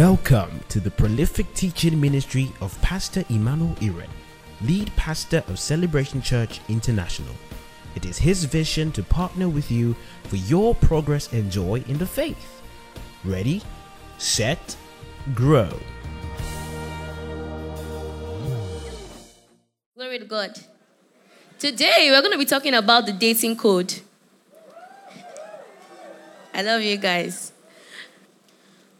Welcome to the prolific teaching ministry of Pastor Emmanuel Iren, lead pastor of Celebration Church International. It is his vision to partner with you for your progress and joy in the faith. Ready, set, grow. Glory to God. Today, we're going to be talking about the dating code. I love you guys.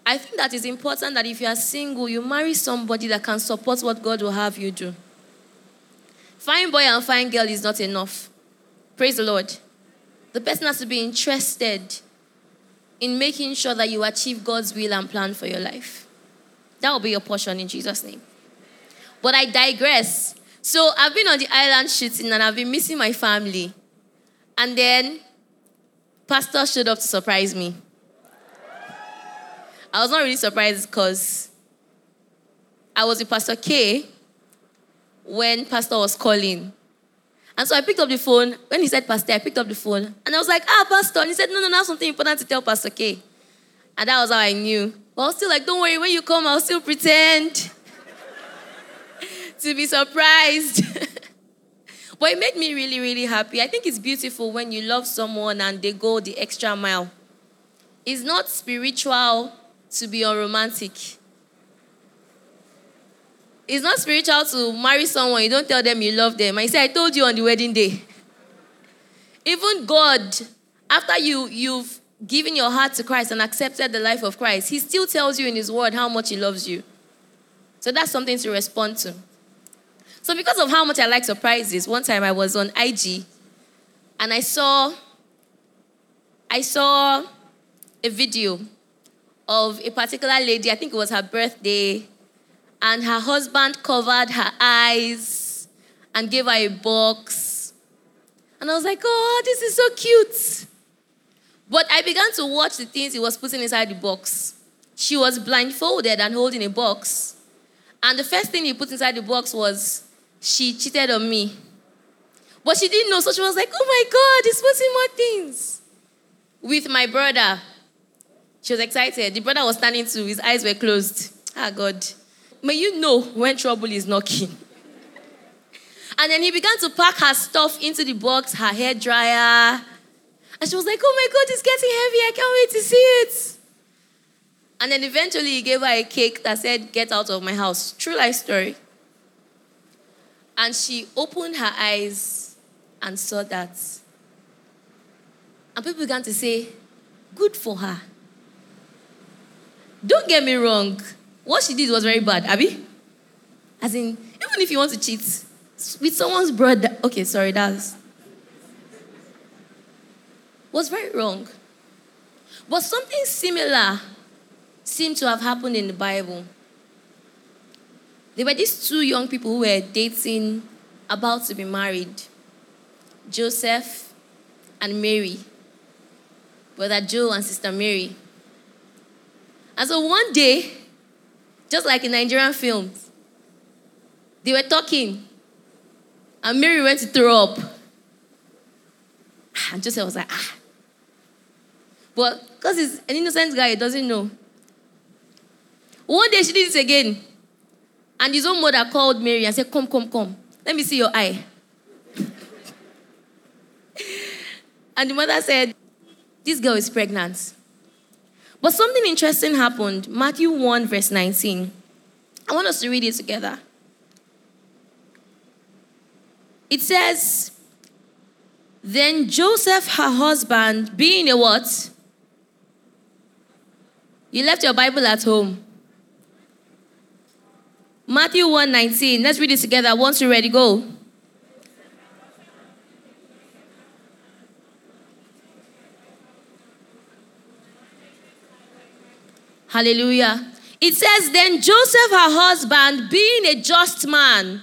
I think that it's important that if you are single, you marry somebody that can support what God will have you do. Fine boy and fine girl is not enough. Praise the Lord. The person has to be interested in making sure that you achieve God's will and plan for your life. That will be your portion in Jesus' name. But I digress. So I've been on the island shooting and I've been missing my family. And then Pastor showed up to surprise me. I was not really surprised because I was with Pastor K when Pastor was calling. And so I picked up the phone. When he said Pastor, I picked up the phone. And I was like, ah, Pastor. And he said, no, no, no, I have something important to tell Pastor K. And that was how I knew. But I was still like, don't worry, when you come, I'll still pretend to be surprised. but it made me really, really happy. I think it's beautiful when you love someone and they go the extra mile. It's not spiritual to be unromantic. It's not spiritual to marry someone, you don't tell them you love them. I say, I told you on the wedding day. Even God, after you, you've given your heart to Christ and accepted the life of Christ, He still tells you in His word how much He loves you. So that's something to respond to. So, because of how much I like surprises, one time I was on IG and I saw I saw a video of a particular lady, I think it was her birthday, and her husband covered her eyes and gave her a box. And I was like, oh, this is so cute. But I began to watch the things he was putting inside the box. She was blindfolded and holding a box. And the first thing he put inside the box was, she cheated on me. But she didn't know, so she was like, oh my God, he's putting more things. With my brother, she was excited. The brother was standing too, his eyes were closed. Ah, God. May you know when trouble is knocking. And then he began to pack her stuff into the box, her hair dryer. And she was like, oh my God, it's getting heavy. I can't wait to see it. And then eventually he gave her a cake that said, Get out of my house. True life story. And she opened her eyes and saw that. And people began to say, Good for her. Don't get me wrong. What she did was very bad, Abby. As in, even if you want to cheat with someone's brother, okay, sorry, that's was very wrong. But something similar seemed to have happened in the Bible. There were these two young people who were dating, about to be married Joseph and Mary, brother Joe and sister Mary. And so one day, just like in Nigerian films, they were talking, and Mary went to throw up. And Joseph was like, ah. But because he's an innocent guy, he doesn't know. One day she did it again. And his own mother called Mary and said, Come, come, come. Let me see your eye. and the mother said, This girl is pregnant. But something interesting happened. Matthew 1, verse 19. I want us to read it together. It says, Then Joseph, her husband, being a what? You left your Bible at home. Matthew 1 19. Let's read it together. Once you're ready, go. Hallelujah. It says, Then Joseph, her husband, being a just man.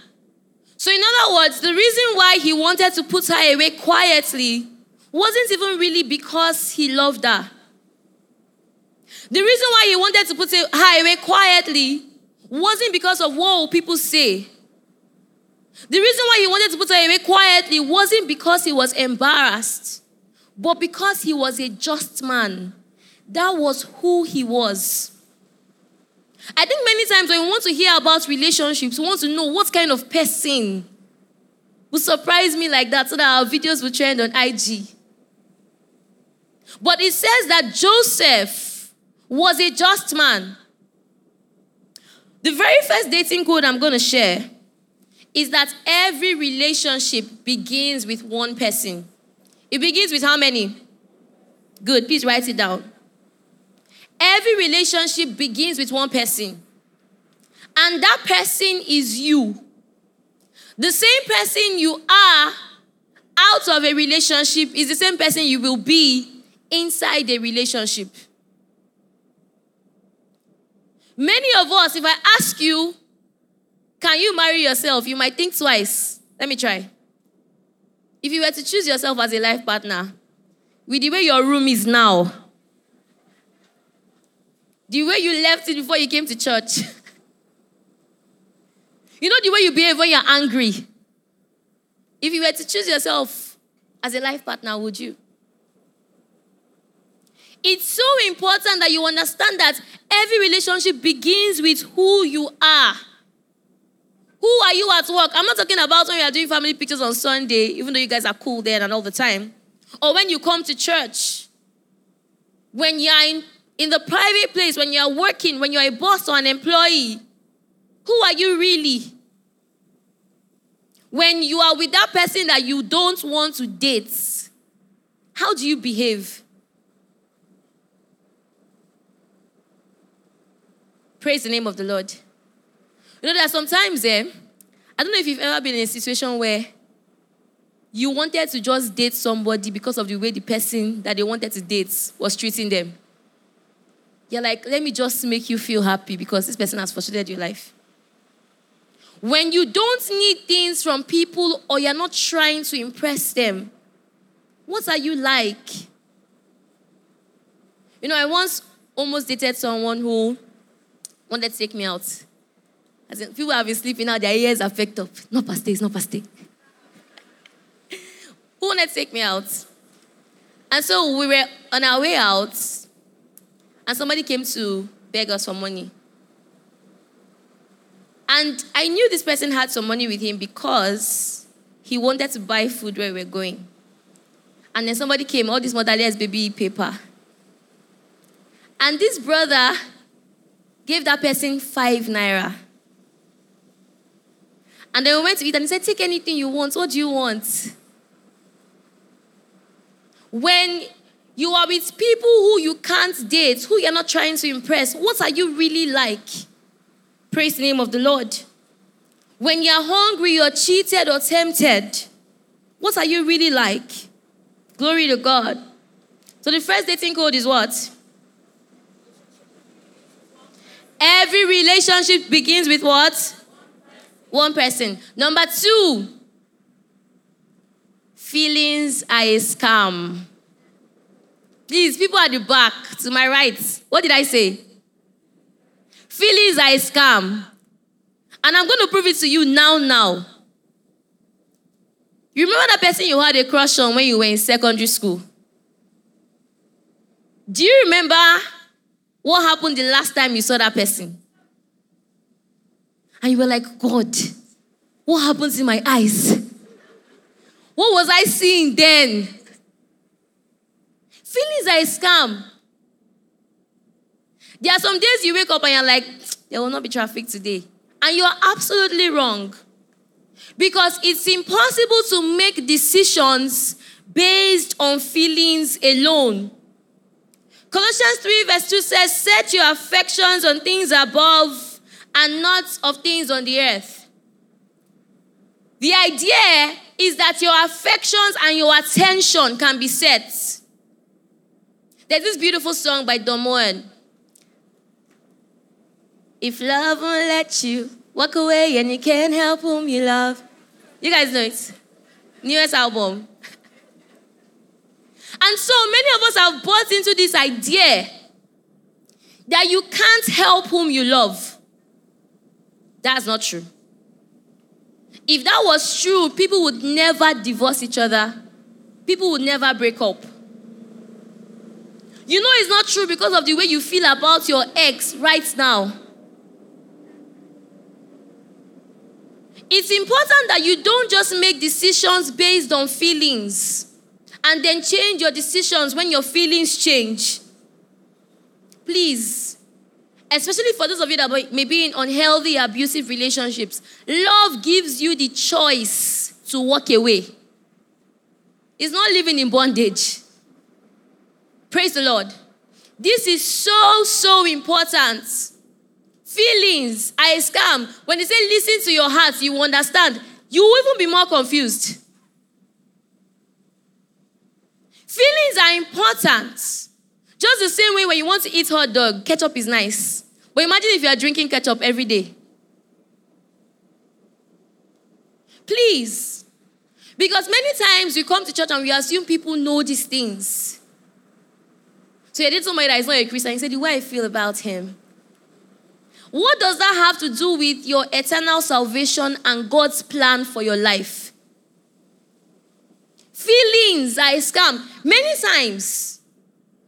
So, in other words, the reason why he wanted to put her away quietly wasn't even really because he loved her. The reason why he wanted to put her away quietly wasn't because of what people say. The reason why he wanted to put her away quietly wasn't because he was embarrassed, but because he was a just man. That was who he was. I think many times when we want to hear about relationships, we want to know what kind of person will surprise me like that so that our videos will trend on IG. But it says that Joseph was a just man. The very first dating code I'm going to share is that every relationship begins with one person. It begins with how many? Good, please write it down. Every relationship begins with one person, and that person is you. The same person you are out of a relationship is the same person you will be inside a relationship. Many of us, if I ask you, can you marry yourself? You might think twice. Let me try. If you were to choose yourself as a life partner, with the way your room is now, the way you left it before you came to church, you know the way you behave when you're angry. If you were to choose yourself as a life partner, would you? It's so important that you understand that every relationship begins with who you are. Who are you at work? I'm not talking about when you are doing family pictures on Sunday, even though you guys are cool there and all the time. Or when you come to church. When you're in, in the private place, when you're working, when you're a boss or an employee. Who are you really? When you are with that person that you don't want to date, how do you behave? Praise the name of the Lord. You know, that sometimes, eh, I don't know if you've ever been in a situation where you wanted to just date somebody because of the way the person that they wanted to date was treating them. You're like, let me just make you feel happy because this person has frustrated your life. When you don't need things from people or you're not trying to impress them, what are you like? You know, I once almost dated someone who wanted to take me out. As in, people have been sleeping now, their ears are picked up. No pastor, it's not pastor. Who wanted to take me out? And so we were on our way out, and somebody came to beg us for money. And I knew this person had some money with him because he wanted to buy food where we were going. And then somebody came, all this motherless baby paper. And this brother gave that person five naira. And then we went to eat and he said, Take anything you want. What do you want? When you are with people who you can't date, who you're not trying to impress, what are you really like? Praise the name of the Lord. When you're hungry, you're cheated or tempted, what are you really like? Glory to God. So the first dating code is what? Every relationship begins with what? One person. Number two, feelings are a scam. Please, people at the back, to my right, what did I say? Feelings are a scam. And I'm going to prove it to you now, now. You remember that person you had a crush on when you were in secondary school? Do you remember what happened the last time you saw that person? And you were like, God, what happens in my eyes? What was I seeing then? Feelings are a scam. There are some days you wake up and you're like, there will not be traffic today. And you are absolutely wrong. Because it's impossible to make decisions based on feelings alone. Colossians 3, verse 2 says, Set your affections on things above and not of things on the earth. The idea is that your affections and your attention can be set. There's this beautiful song by Don Moen. If love won't let you walk away and you can't help whom you love. You guys know it. Newest album. And so many of us have bought into this idea that you can't help whom you love. That's not true. If that was true, people would never divorce each other, people would never break up. You know it's not true because of the way you feel about your ex right now. It's important that you don't just make decisions based on feelings and then change your decisions when your feelings change. Please, especially for those of you that may be in unhealthy, abusive relationships, love gives you the choice to walk away. It's not living in bondage. Praise the Lord. This is so, so important. Feelings are a scam. When they say listen to your heart, you understand. You will even be more confused. Feelings are important. Just the same way when you want to eat hot dog, ketchup is nice. But imagine if you are drinking ketchup every day. Please. Because many times we come to church and we assume people know these things. So you did somebody that is not a Christian, you said, the way I feel about him. What does that have to do with your eternal salvation and God's plan for your life? Feelings are a scam. Many times,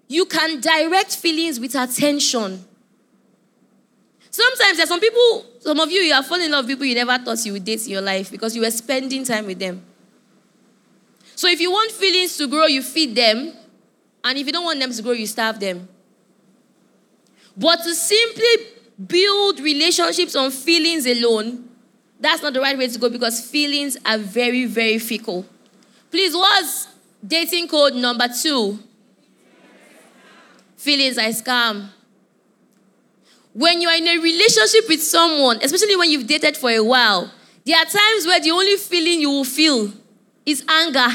you can direct feelings with attention. Sometimes there's some people, some of you, you are falling in love with people you never thought you would date in your life because you were spending time with them. So if you want feelings to grow, you feed them. And if you don't want them to grow, you starve them. But to simply build relationships on feelings alone, that's not the right way to go because feelings are very, very fickle. Please, what's dating code number two? Feelings are scam. When you are in a relationship with someone, especially when you've dated for a while, there are times where the only feeling you will feel is anger.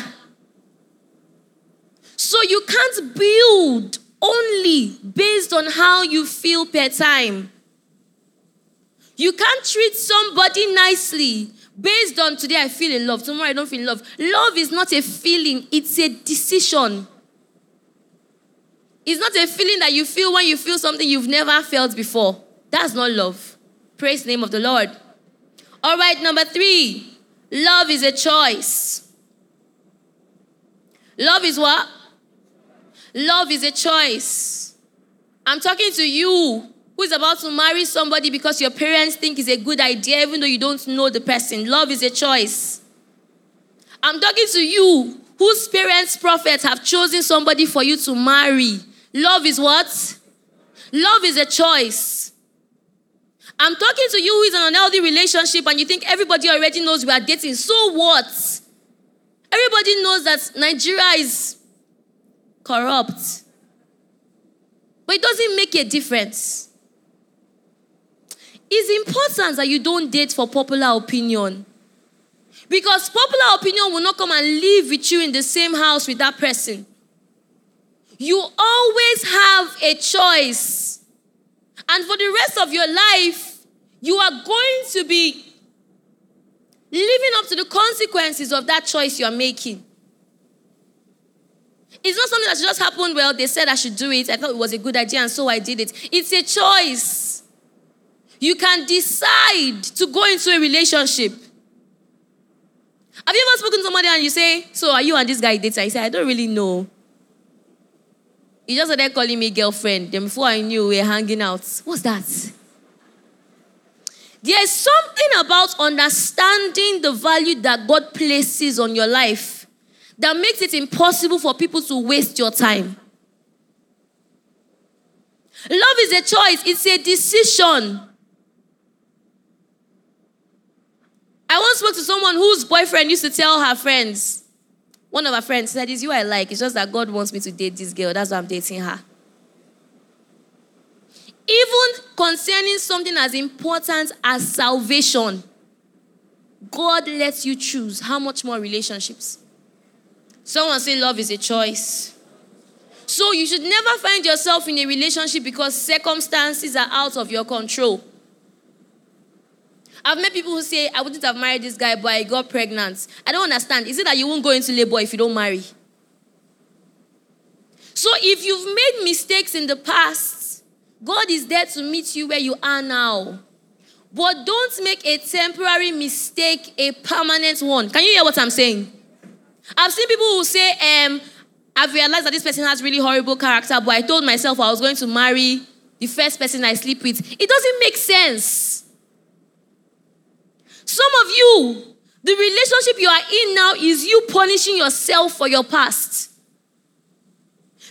So you can't build only based on how you feel per time. You can't treat somebody nicely based on today I feel in love, tomorrow I don't feel in love. Love is not a feeling, it's a decision. It's not a feeling that you feel when you feel something you've never felt before. That's not love. Praise the name of the Lord. All right, number three love is a choice. Love is what? Love is a choice. I'm talking to you who is about to marry somebody because your parents think is a good idea, even though you don't know the person. Love is a choice. I'm talking to you whose parents, prophets, have chosen somebody for you to marry. Love is what? Love is a choice. I'm talking to you who is in an unhealthy relationship and you think everybody already knows we are dating. So what? Everybody knows that Nigeria is corrupt. But it doesn't make a difference. It's important that you don't date for popular opinion. Because popular opinion will not come and live with you in the same house with that person. You always have a choice. And for the rest of your life, you are going to be living up to the consequences of that choice you're making. It's not something that just happened. Well, they said I should do it. I thought it was a good idea, and so I did it. It's a choice. You can decide to go into a relationship. Have you ever spoken to somebody and you say, So are you and this guy dating? I say, I don't really know. He just started calling me girlfriend. Then before I knew, we were hanging out. What's that? There's something about understanding the value that God places on your life that makes it impossible for people to waste your time. Love is a choice, it's a decision. I once spoke to someone whose boyfriend used to tell her friends, one of her friends said, It's you I like. It's just that God wants me to date this girl. That's why I'm dating her. Even concerning something as important as salvation, God lets you choose how much more relationships. Someone say love is a choice. So you should never find yourself in a relationship because circumstances are out of your control. I've met people who say, I wouldn't have married this guy, but I got pregnant. I don't understand. Is it that you won't go into labor if you don't marry? So if you've made mistakes in the past, God is there to meet you where you are now. But don't make a temporary mistake a permanent one. Can you hear what I'm saying? I've seen people who say, um, I've realized that this person has really horrible character, but I told myself I was going to marry the first person I sleep with. It doesn't make sense. Some of you, the relationship you are in now is you punishing yourself for your past.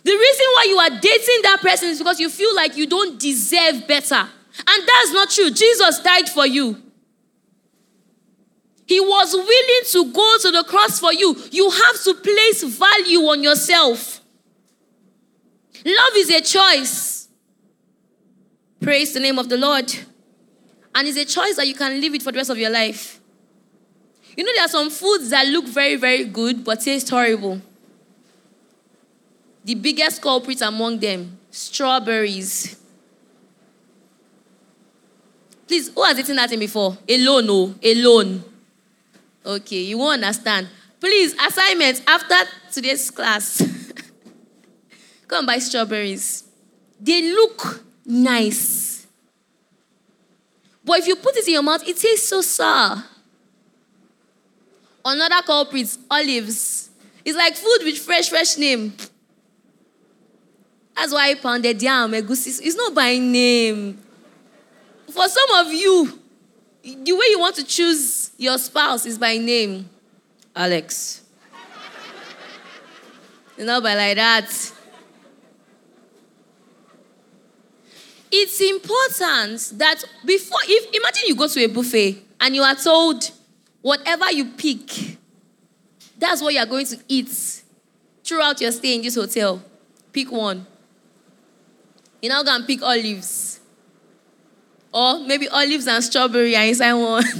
The reason why you are dating that person is because you feel like you don't deserve better. And that's not true. Jesus died for you. He was willing to go to the cross for you. You have to place value on yourself. Love is a choice. Praise the name of the Lord. And it's a choice that you can live it for the rest of your life. You know, there are some foods that look very, very good but taste horrible. The biggest culprit among them strawberries. Please, who has eaten that thing before? Alone, oh, alone. Okay, you won't understand. Please, assignment after today's class. And buy strawberries. They look nice. But if you put it in your mouth, it tastes so sour. Another culprit, olives. It's like food with fresh, fresh name. That's why I pounded yam, egusi. It's not by name. For some of you, the way you want to choose your spouse is by name. Alex. you know, by like that. It's important that before, if imagine you go to a buffet and you are told whatever you pick, that's what you are going to eat throughout your stay in this hotel. Pick one. You now go and pick olives. Or maybe olives and strawberry are inside one.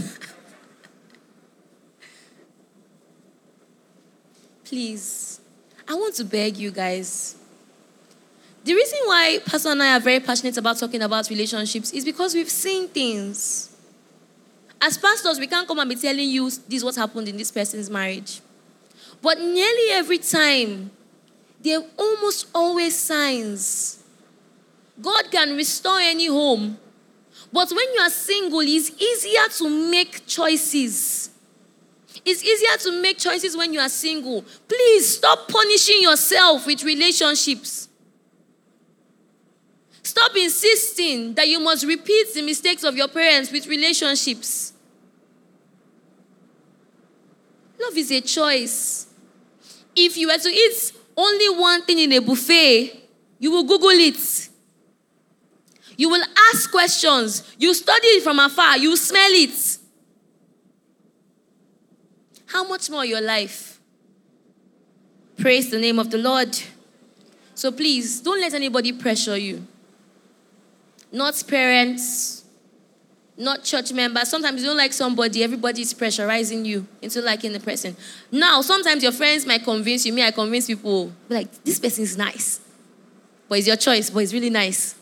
Please, I want to beg you guys. The reason why Pastor and I are very passionate about talking about relationships is because we've seen things. As pastors, we can't come and be telling you this is what happened in this person's marriage. But nearly every time, there are almost always signs. God can restore any home. But when you are single, it's easier to make choices. It's easier to make choices when you are single. Please stop punishing yourself with relationships. Stop insisting that you must repeat the mistakes of your parents with relationships. Love is a choice. If you were to eat only one thing in a buffet, you will Google it. You will ask questions. You study it from afar. You smell it. How much more your life? Praise the name of the Lord. So please, don't let anybody pressure you. Not parents, not church members. Sometimes you don't like somebody, everybody is pressurizing you into liking the person. Now, sometimes your friends might convince you. Me, I convince people, like, this person is nice. But it's your choice, but it's really nice.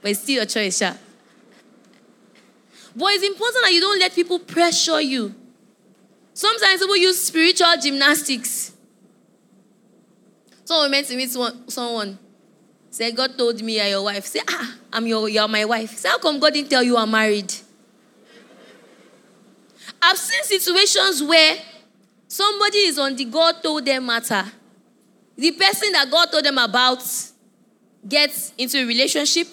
But it's still your choice, yeah. But it's important that you don't let people pressure you. Sometimes people use spiritual gymnastics. Someone meant to meet someone. Say, God told me you're your wife. Say, ah, I'm your, you're my wife. Say, how come God didn't tell you I'm married? I've seen situations where somebody is on the God told them matter. The person that God told them about gets into a relationship,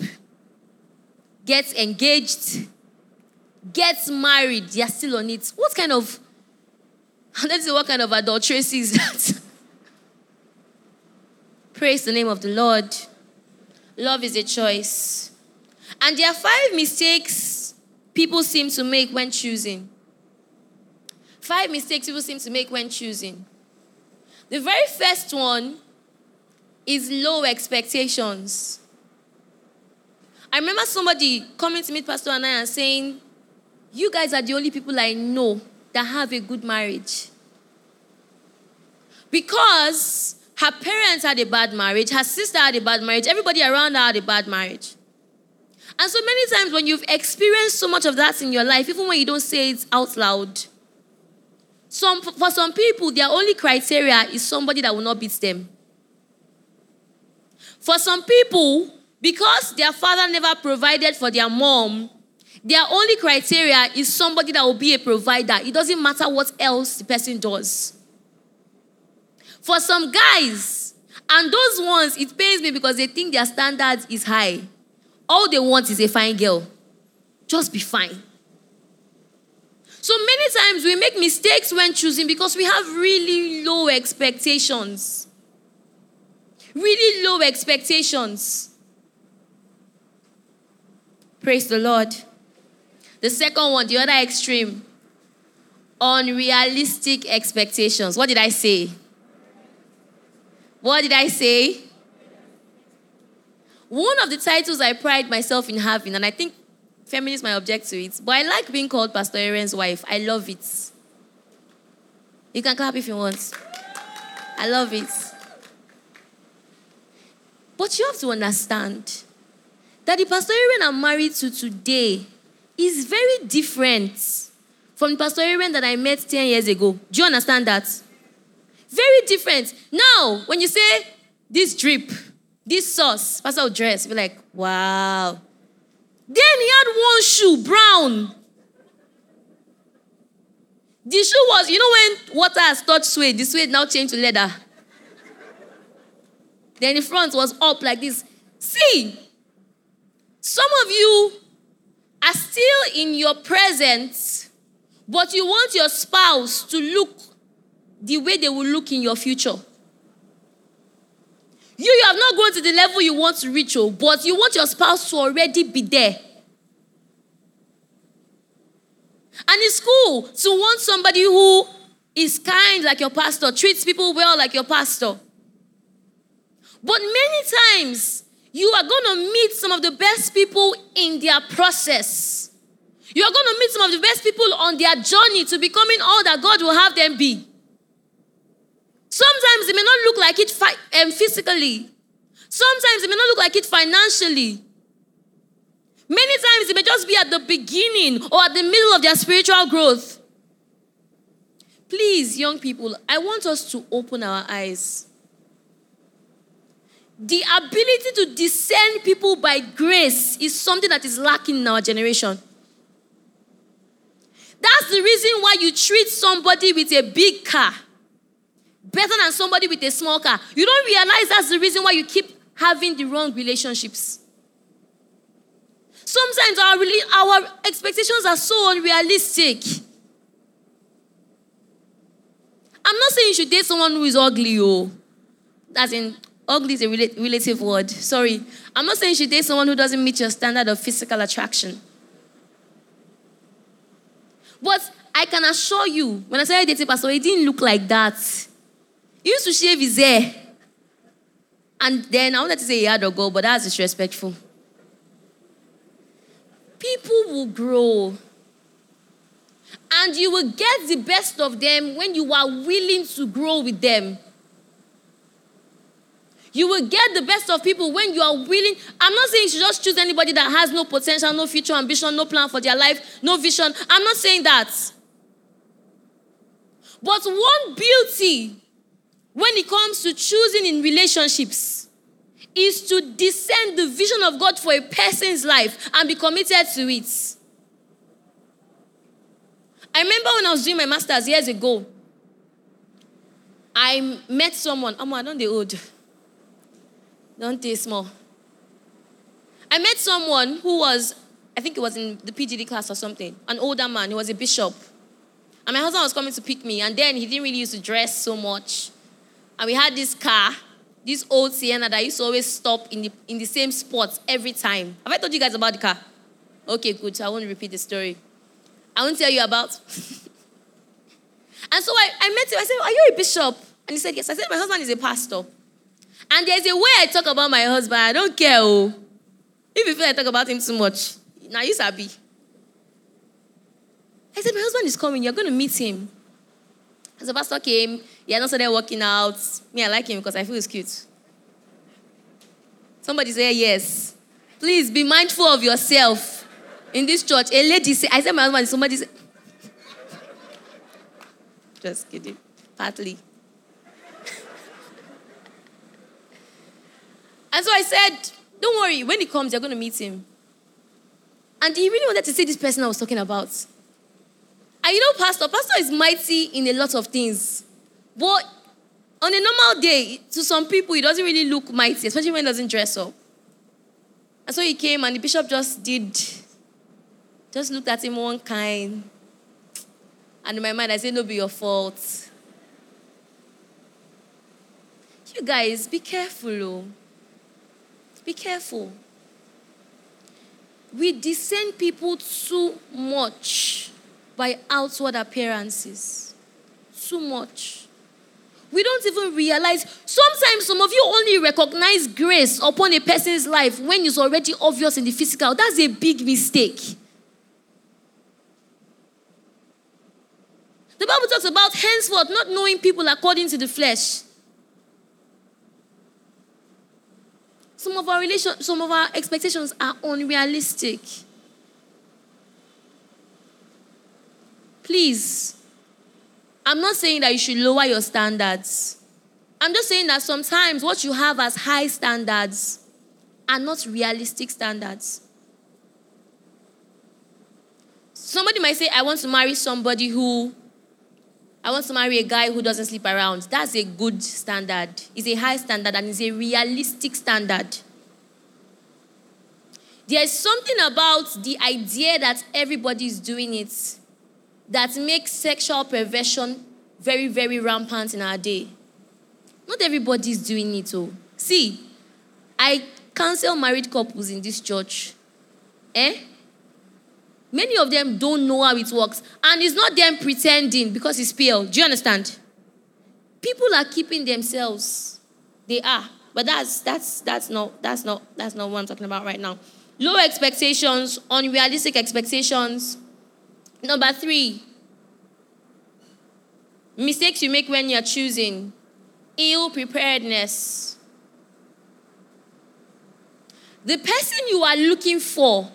gets engaged, gets married, they're still on it. What kind of Let's see what kind of adultery is that. Praise the name of the Lord. Love is a choice. And there are five mistakes people seem to make when choosing. Five mistakes people seem to make when choosing. The very first one is low expectations. I remember somebody coming to meet Pastor and I and saying, You guys are the only people I know that have a good marriage. Because her parents had a bad marriage, her sister had a bad marriage, everybody around her had a bad marriage. And so many times when you've experienced so much of that in your life, even when you don't say it out loud, some, for some people, their only criteria is somebody that will not beat them. For some people, because their father never provided for their mom, their only criteria is somebody that will be a provider. It doesn't matter what else the person does. For some guys, and those ones, it pains me because they think their standard is high. All they want is a fine girl. Just be fine. So many times we make mistakes when choosing because we have really low expectations. Really low expectations. Praise the Lord. The second one, the other extreme, unrealistic expectations. What did I say? What did I say? One of the titles I pride myself in having, and I think feminists might object to it, but I like being called Pastor Iren's wife. I love it. You can clap if you want. I love it. But you have to understand that the Pastor I'm married to today is very different from the Pastor Iren that I met 10 years ago. Do you understand that? Very different. Now, when you say this drip, this sauce, Pastor will dress, be like, wow. Then he had one shoe, brown. The shoe was, you know, when water has touched suede, the suede now changed to leather. Then the front was up like this. See, some of you are still in your presence, but you want your spouse to look the way they will look in your future. You, you have not gone to the level you want to reach, oh, but you want your spouse to already be there. And it's cool to want somebody who is kind like your pastor, treats people well like your pastor. But many times, you are going to meet some of the best people in their process. You are going to meet some of the best people on their journey to becoming all that God will have them be. Sometimes it may not look like it fi- um, physically. Sometimes it may not look like it financially. Many times it may just be at the beginning or at the middle of their spiritual growth. Please, young people, I want us to open our eyes the ability to discern people by grace is something that is lacking in our generation. That's the reason why you treat somebody with a big car better than somebody with a small car. You don't realize that's the reason why you keep having the wrong relationships. Sometimes our, our expectations are so unrealistic. I'm not saying you should date someone who is ugly, oh. That's in Ugly is a relative word. Sorry. I'm not saying you should date someone who doesn't meet your standard of physical attraction. But I can assure you, when I started dating Pastor, it didn't look like that. He used to shave his hair. And then I wanted to say he had a goal, but that's disrespectful. People will grow. And you will get the best of them when you are willing to grow with them. You will get the best of people when you are willing. I'm not saying you should just choose anybody that has no potential, no future ambition, no plan for their life, no vision. I'm not saying that. But one beauty when it comes to choosing in relationships is to discern the vision of God for a person's life and be committed to it. I remember when I was doing my master's years ago, I met someone. Oh, I don't the old. Don't taste small. I met someone who was, I think it was in the PGD class or something, an older man. He was a bishop. And my husband was coming to pick me, and then he didn't really used to dress so much. And we had this car, this old Sienna that used to always stop in the, in the same spot every time. Have I told you guys about the car? Okay, good. So I won't repeat the story. I won't tell you about. and so I, I met him. I said, Are you a bishop? And he said, Yes. I said, My husband is a pastor. And there's a way I talk about my husband. I don't care. Oh. If you feel I talk about him too much, now you sabi. I said, My husband is coming. You're going to meet him. As the pastor came, he had not started working out. Me, I like him because I feel he's cute. Somebody say yes. Please be mindful of yourself. In this church, a lady said, I said my husband, somebody said, just kidding, partly. And so I said, Don't worry, when he comes, you're going to meet him. And he really wanted to see this person I was talking about. And you know, Pastor, Pastor is mighty in a lot of things. But on a normal day, to some people, he doesn't really look mighty, especially when he doesn't dress up. And so he came, and the bishop just did, just looked at him one kind. And in my mind, I say, no, be your fault. You guys, be careful. Oh. Be careful. We discern people too much by outward appearances. Too much. We don't even realize. Sometimes some of you only recognize grace upon a person's life when it's already obvious in the physical. That's a big mistake. The Bible talks about henceforth not knowing people according to the flesh. Some of our relation, some of our expectations are unrealistic. Please, I'm not saying that you should lower your standards. I'm just saying that sometimes what you have as high standards are not realistic standards. Somebody might say, I want to marry somebody who, I want to marry a guy who doesn't sleep around. That's a good standard. It's a high standard and it's a realistic standard. There's something about the idea that everybody is doing it that makes sexual perversion very, very rampant in our day. Not everybody is doing it, oh. See, I counsel married couples in this church. Eh? Many of them don't know how it works. And it's not them pretending because it's PL. Do you understand? People are keeping themselves. They are. But that's that's that's not that's not that's not what I'm talking about right now. Low expectations, unrealistic expectations, Number three, mistakes you make when you're choosing ill preparedness. The person you are looking for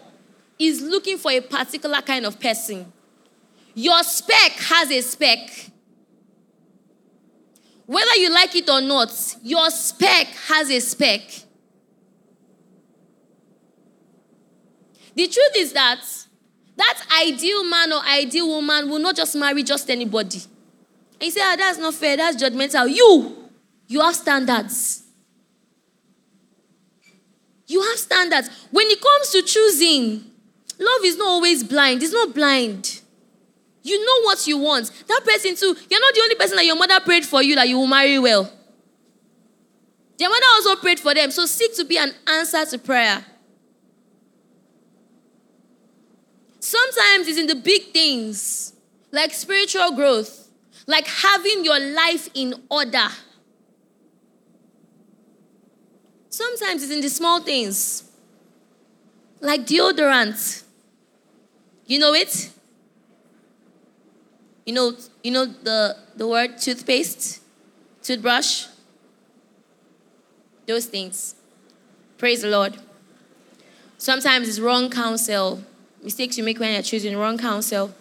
is looking for a particular kind of person. Your spec has a spec. Whether you like it or not, your spec has a spec. The truth is that that ideal man or ideal woman will not just marry just anybody. And you say, oh, that's not fair, that's judgmental. You, you have standards. You have standards. When it comes to choosing, love is not always blind. It's not blind. You know what you want. That person, too, you're not the only person that your mother prayed for you that you will marry well. Their mother also prayed for them. So seek to be an answer to prayer. Sometimes it's in the big things, like spiritual growth, like having your life in order. Sometimes it's in the small things, like deodorant. You know it? You know, you know the, the word toothpaste, toothbrush, those things. Praise the Lord. Sometimes it's wrong counsel mistakes you make when you're choosing wrong counsel.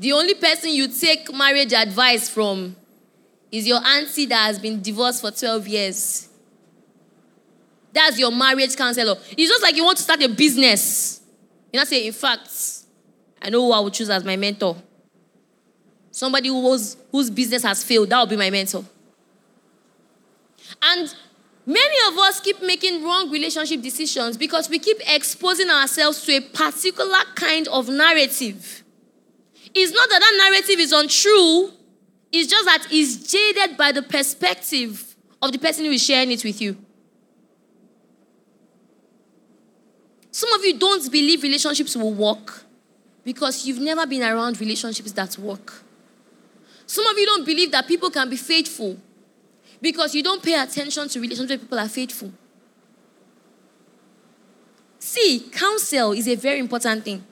The only person you take marriage advice from is your auntie that has been divorced for 12 years. That's your marriage counselor. It's just like you want to start a business. You say, in fact, I know who I would choose as my mentor. Somebody who was, whose business has failed, that would be my mentor. And Many of us keep making wrong relationship decisions because we keep exposing ourselves to a particular kind of narrative. It's not that that narrative is untrue, it's just that it's jaded by the perspective of the person who is sharing it with you. Some of you don't believe relationships will work because you've never been around relationships that work. Some of you don't believe that people can be faithful because you don't pay attention to relationships where people are faithful. See, counsel is a very important thing.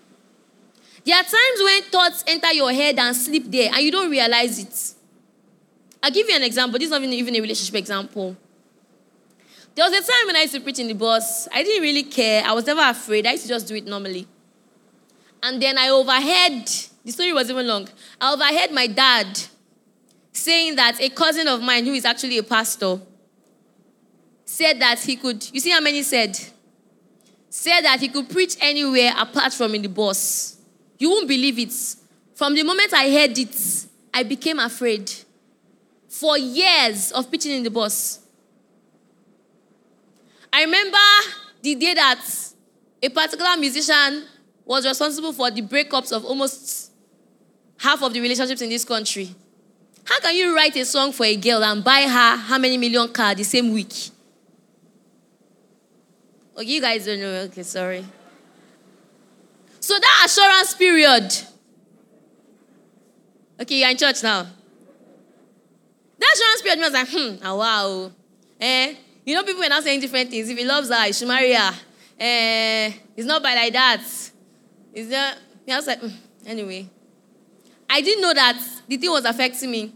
There are times when thoughts enter your head and sleep there, and you don't realize it. I'll give you an example. This is not even a relationship example. There was a time when I used to preach in the bus. I didn't really care. I was never afraid. I used to just do it normally. And then I overheard, the story was even long. I overheard my dad saying that a cousin of mine, who is actually a pastor, said that he could, you see how many said? Said that he could preach anywhere apart from in the bus. You won't believe it. From the moment I heard it, I became afraid. For years of preaching in the bus. I remember the day that a particular musician was responsible for the breakups of almost half of the relationships in this country. How can you write a song for a girl and buy her how many million car the same week? Oh, you guys don't know. Okay, sorry. So that assurance period. Okay, you're in church now. That assurance period was like, hmm, oh, wow. Eh? You know, people are now saying different things. If he loves her, he should marry her. Eh, it's not by like that. Is that? I was like, mm, anyway. I didn't know that the thing was affecting me.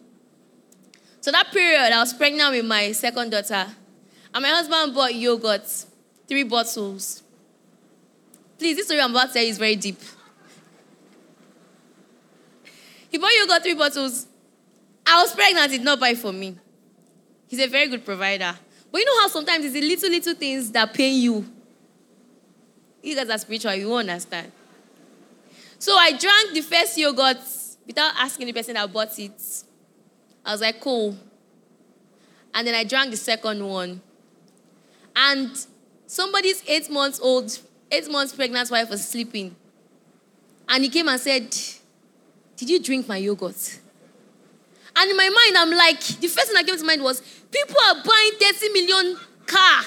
So that period, I was pregnant with my second daughter. And my husband bought yogurt, three bottles. Please, this story I'm about to tell you is very deep. He bought yogurt, three bottles. I was pregnant, did not buy for me. He's a very good provider. But you know how sometimes it's the little, little things that pain you. You guys are spiritual, you understand. So I drank the first yogurt without asking the person that bought it. I was like, cool. And then I drank the second one. And somebody's eight months old, eight months pregnant wife was sleeping. And he came and said, Did you drink my yogurt? And in my mind, I'm like, the first thing that came to mind was, people are buying 30 million car.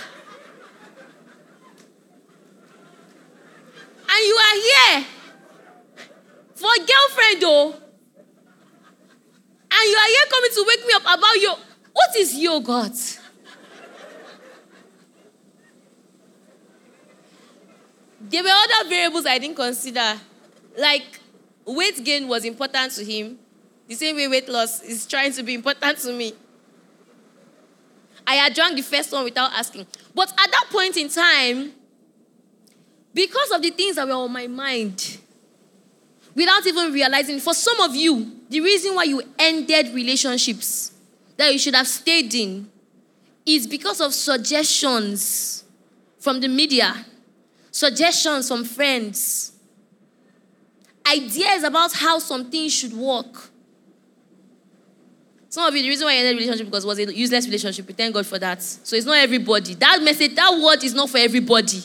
And you are here for a girlfriend though. And you are here coming to wake me up about your what is your God? there were other variables I didn't consider. Like weight gain was important to him. The same way weight loss is trying to be important to me. I had drank the first one without asking. But at that point in time, because of the things that were on my mind, without even realizing, for some of you, the reason why you ended relationships that you should have stayed in is because of suggestions from the media, suggestions from friends, ideas about how some things should work. Some of you, the reason why you ended relationship because it was a useless relationship. We thank God for that. So it's not everybody. That message, that word is not for everybody.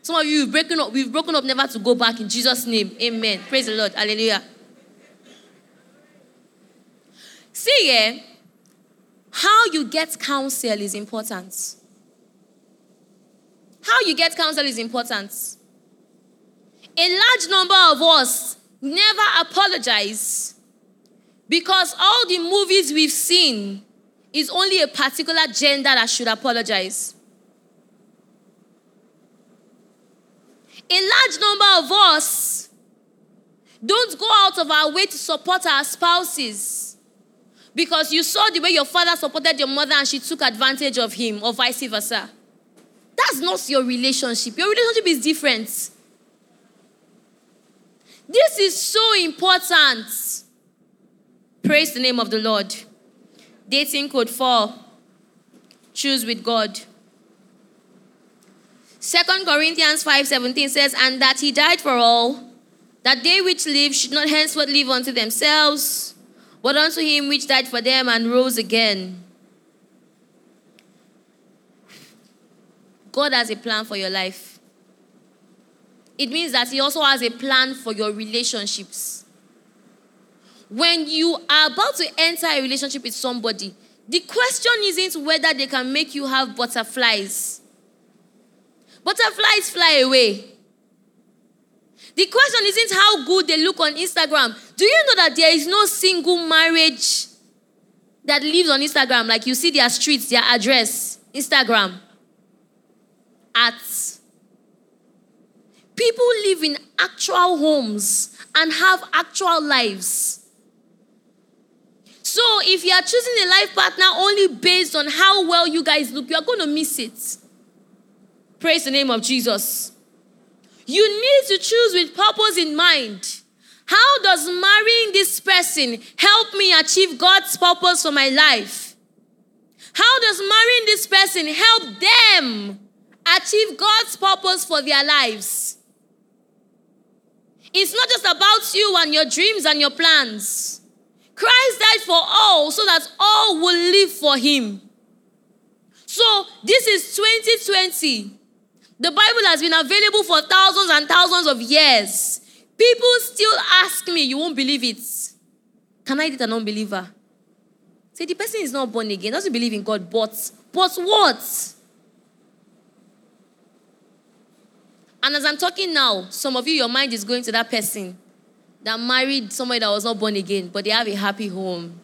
Some of you, broken up, we've broken up never to go back in Jesus' name. Amen. Praise the Lord. Hallelujah. See, yeah, how you get counsel is important. How you get counsel is important. A large number of us never apologize because all the movies we've seen is only a particular gender that should apologize. A large number of us don't go out of our way to support our spouses because you saw the way your father supported your mother and she took advantage of him, or vice versa. That's not your relationship. Your relationship is different. This is so important. Praise the name of the Lord. Dating code 4. Choose with God. Second Corinthians 5:17 says, And that he died for all, that they which live should not henceforth live unto themselves, but unto him which died for them and rose again. God has a plan for your life. It means that He also has a plan for your relationships. When you are about to enter a relationship with somebody, the question isn't whether they can make you have butterflies. Butterflies fly away. The question isn't how good they look on Instagram. Do you know that there is no single marriage that lives on Instagram? Like you see their streets, their address, Instagram. At people live in actual homes and have actual lives. So if you are choosing a life partner only based on how well you guys look, you are going to miss it. Praise the name of Jesus. You need to choose with purpose in mind. How does marrying this person help me achieve God's purpose for my life? How does marrying this person help them achieve God's purpose for their lives? It's not just about you and your dreams and your plans. Christ died for all so that all will live for him. So, this is 2020. The Bible has been available for thousands and thousands of years. People still ask me, you won't believe it. Can I date an unbeliever? Say the person is not born again, doesn't believe in God, but but what? And as I'm talking now, some of you, your mind is going to that person that married somebody that was not born again, but they have a happy home.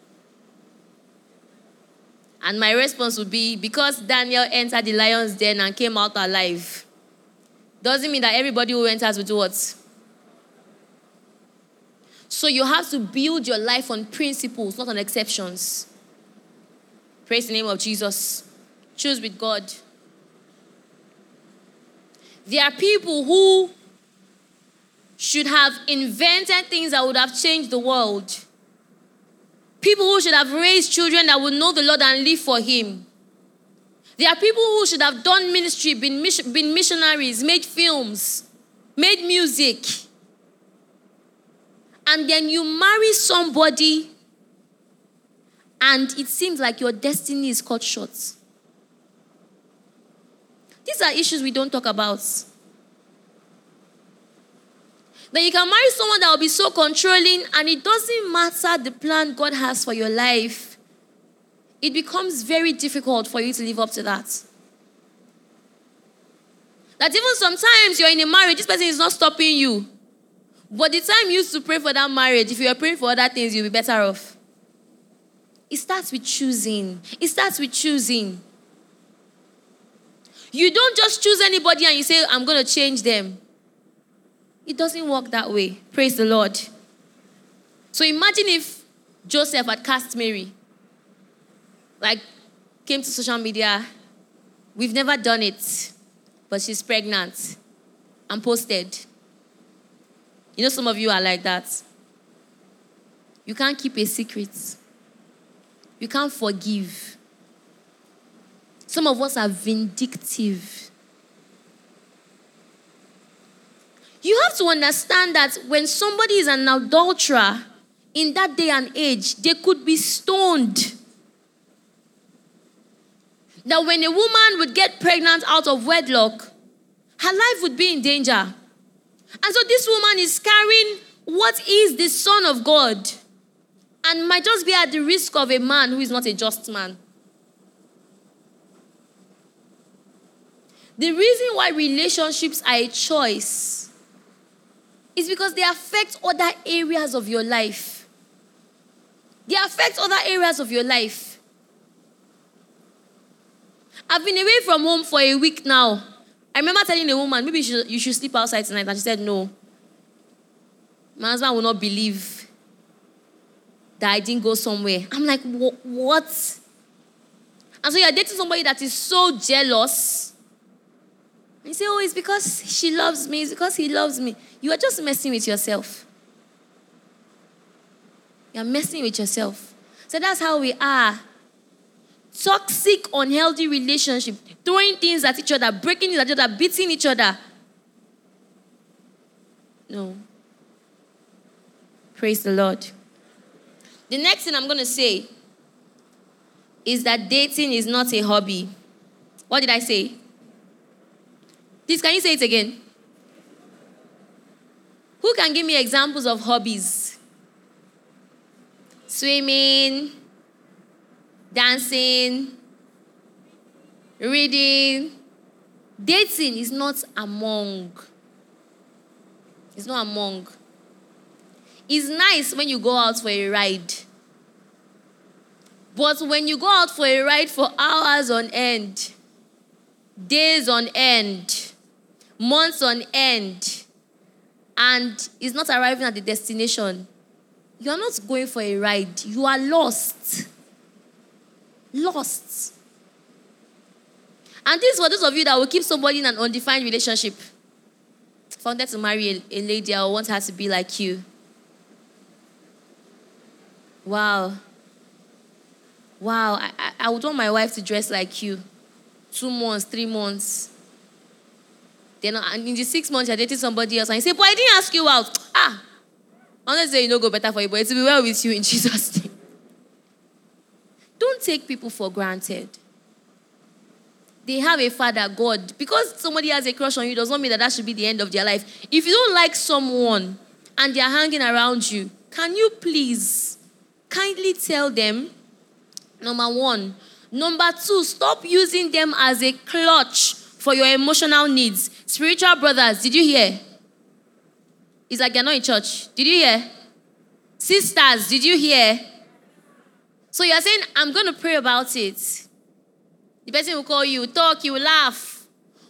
And my response would be because Daniel entered the lion's den and came out alive, doesn't mean that everybody who enters will do what? So you have to build your life on principles, not on exceptions. Praise the name of Jesus. Choose with God. There are people who should have invented things that would have changed the world. People who should have raised children that would know the Lord and live for Him. There are people who should have done ministry, been, been missionaries, made films, made music. And then you marry somebody, and it seems like your destiny is cut short. These are issues we don't talk about. Then you can marry someone that will be so controlling, and it doesn't matter the plan God has for your life. It becomes very difficult for you to live up to that. That even sometimes you're in a marriage, this person is not stopping you. But the time you used to pray for that marriage, if you are praying for other things, you'll be better off. It starts with choosing. It starts with choosing. You don't just choose anybody and you say, I'm going to change them. It doesn't work that way. Praise the Lord. So imagine if Joseph had cast Mary, like came to social media. We've never done it, but she's pregnant and posted. You know, some of you are like that. You can't keep a secret, you can't forgive. Some of us are vindictive. You have to understand that when somebody is an adulterer in that day and age, they could be stoned. That when a woman would get pregnant out of wedlock, her life would be in danger. And so this woman is carrying what is the Son of God and might just be at the risk of a man who is not a just man. The reason why relationships are a choice is because they affect other areas of your life. They affect other areas of your life. I've been away from home for a week now. I remember telling a woman, maybe you should, you should sleep outside tonight. And she said, no. My husband will not believe that I didn't go somewhere. I'm like, what? And so you're dating somebody that is so jealous you say, oh, it's because she loves me, it's because he loves me. You are just messing with yourself. You're messing with yourself. So that's how we are. Toxic, unhealthy relationship, throwing things at each other, breaking each other, beating each other. No. Praise the Lord. The next thing I'm going to say is that dating is not a hobby. What did I say? Please, can you say it again? Who can give me examples of hobbies? Swimming, dancing, reading. Dating is not among. It's not among. It's nice when you go out for a ride. But when you go out for a ride for hours on end, days on end, months on end, and is not arriving at the destination, you are not going for a ride. You are lost. Lost. And this is for those of you that will keep somebody in an undefined relationship. Wanted to marry a, a lady, I want her to be like you. Wow. Wow. I, I, I would want my wife to dress like you. Two months, three months. Then and in the six months you're dating somebody else and you say, But I didn't ask you out. Ah. Not saying you know go better for you, but it will be well with you in Jesus' name. Don't take people for granted. they have a father, God. Because somebody has a crush on you does not mean that that should be the end of their life. If you don't like someone and they're hanging around you, can you please kindly tell them? Number one. Number two, stop using them as a clutch for your emotional needs. Spiritual brothers, did you hear? It's like you're not in church. Did you hear? Sisters, did you hear? So you're saying, I'm going to pray about it. The person will call you, talk, you will laugh.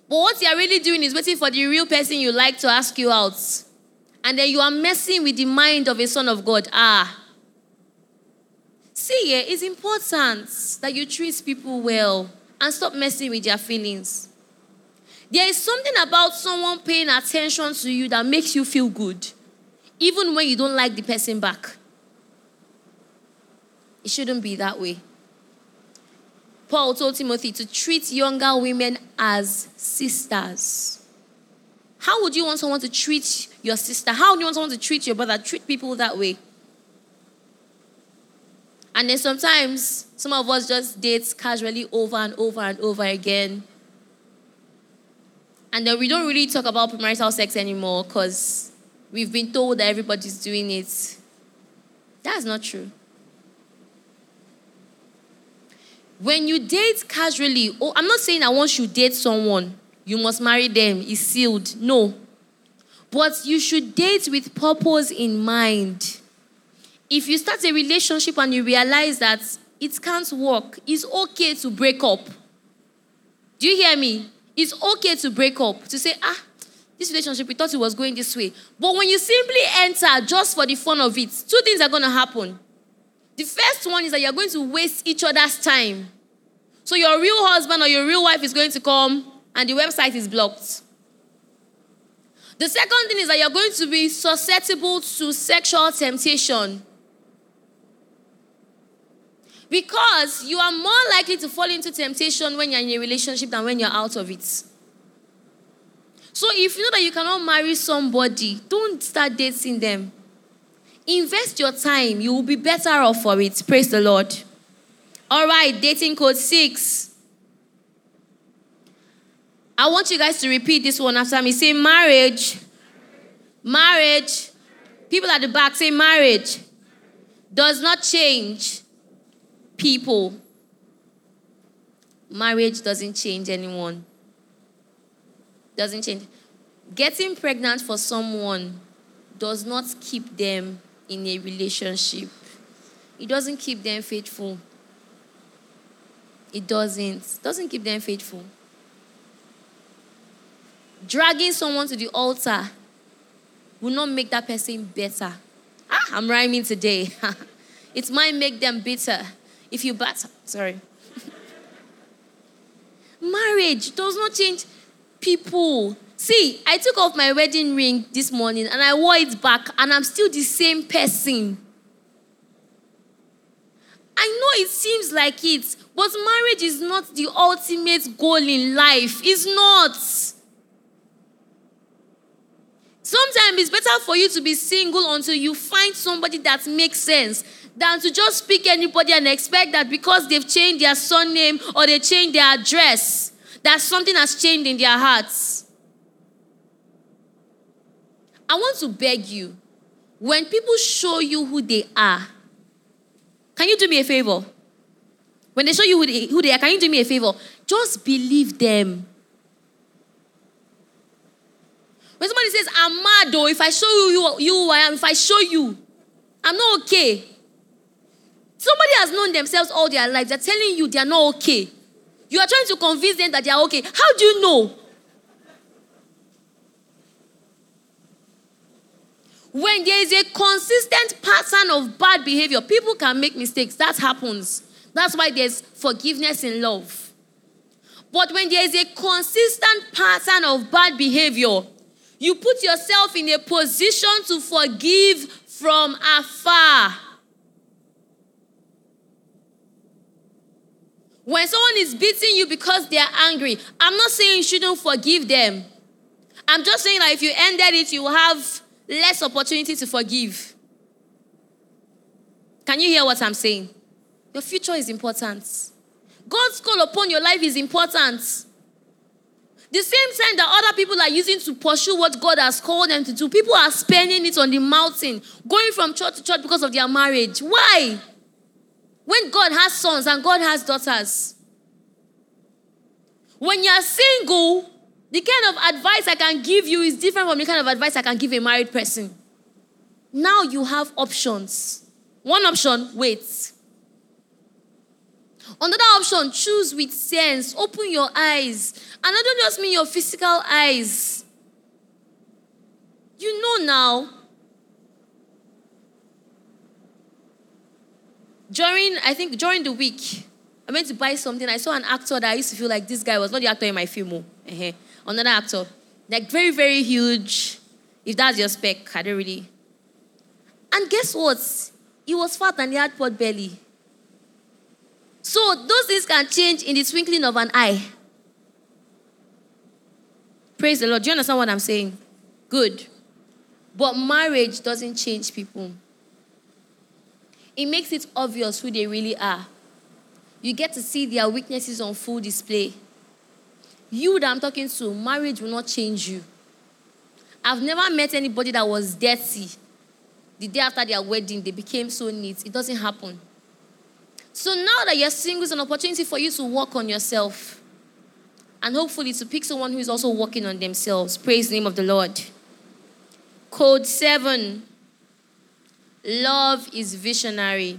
But what you're really doing is waiting for the real person you like to ask you out. And then you are messing with the mind of a son of God. Ah. See, it's important that you treat people well and stop messing with their feelings. There is something about someone paying attention to you that makes you feel good, even when you don't like the person back. It shouldn't be that way. Paul told Timothy to treat younger women as sisters. How would you want someone to treat your sister? How would you want someone to treat your brother? Treat people that way. And then sometimes some of us just date casually over and over and over again. And then we don't really talk about premarital sex anymore because we've been told that everybody's doing it. That's not true. When you date casually, oh, I'm not saying that once you to date someone, you must marry them, it's sealed. No. But you should date with purpose in mind. If you start a relationship and you realize that it can't work, it's okay to break up. Do you hear me? It's okay to break up, to say, ah, this relationship, we thought it was going this way. But when you simply enter just for the fun of it, two things are going to happen. The first one is that you're going to waste each other's time. So your real husband or your real wife is going to come and the website is blocked. The second thing is that you're going to be susceptible to sexual temptation. Because you are more likely to fall into temptation when you're in a relationship than when you're out of it. So if you know that you cannot marry somebody, don't start dating them. Invest your time. You will be better off for it. Praise the Lord. All right, dating code six. I want you guys to repeat this one after me. Say marriage. Marriage. People at the back say marriage does not change people. Marriage doesn't change anyone. Doesn't change. Getting pregnant for someone does not keep them in a relationship. It doesn't keep them faithful. It doesn't. Doesn't keep them faithful. Dragging someone to the altar will not make that person better. Ah, I'm rhyming today. it might make them bitter. If you bat, sorry. Marriage does not change people. See, I took off my wedding ring this morning and I wore it back, and I'm still the same person. I know it seems like it, but marriage is not the ultimate goal in life. It's not. Sometimes it's better for you to be single until you find somebody that makes sense than to just pick anybody and expect that because they've changed their surname or they changed their address, that something has changed in their hearts. I want to beg you when people show you who they are, can you do me a favor? When they show you who they, who they are, can you do me a favor? Just believe them. When somebody says, I'm mad though, if I show you, you who I am, if I show you, I'm not okay. Somebody has known themselves all their life. They're telling you they're not okay. You are trying to convince them that they're okay. How do you know? When there is a consistent pattern of bad behavior, people can make mistakes. That happens. That's why there's forgiveness in love. But when there is a consistent pattern of bad behavior, you put yourself in a position to forgive from afar. When someone is beating you because they are angry, I'm not saying you shouldn't forgive them. I'm just saying that if you ended it, you will have less opportunity to forgive. Can you hear what I'm saying? Your future is important. God's call upon your life is important. The same time that other people are using to pursue what God has called them to do, people are spending it on the mountain, going from church to church because of their marriage. Why? When God has sons and God has daughters. When you're single, the kind of advice I can give you is different from the kind of advice I can give a married person. Now you have options. One option, wait. Another option, choose with sense. Open your eyes. And I don't just mean your physical eyes. You know now. During, I think during the week, I went to buy something. I saw an actor that I used to feel like this guy was not the actor in my film. Uh-huh. Another actor. Like very, very huge. If that's your spec, I don't really. And guess what? He was fat and he had pot belly. So those things can change in the twinkling of an eye. Praise the Lord. Do you understand what I'm saying? Good. But marriage doesn't change people. It makes it obvious who they really are. You get to see their weaknesses on full display. You that I'm talking to, marriage will not change you. I've never met anybody that was dirty. The day after their wedding, they became so neat. It doesn't happen. So now that you're single, it's an opportunity for you to work on yourself. And hopefully to pick someone who is also working on themselves. Praise the name of the Lord. Code seven. Love is visionary.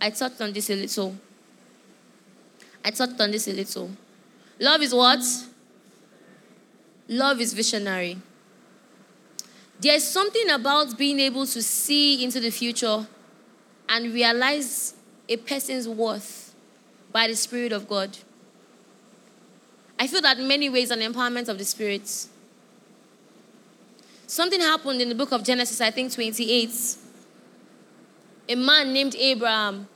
I touched on this a little. I touched on this a little. Love is what? Love is visionary. There's something about being able to see into the future and realize a person's worth by the Spirit of God. I feel that in many ways an empowerment of the Spirit. Something happened in the book of Genesis, I think 28. A man named Abraham.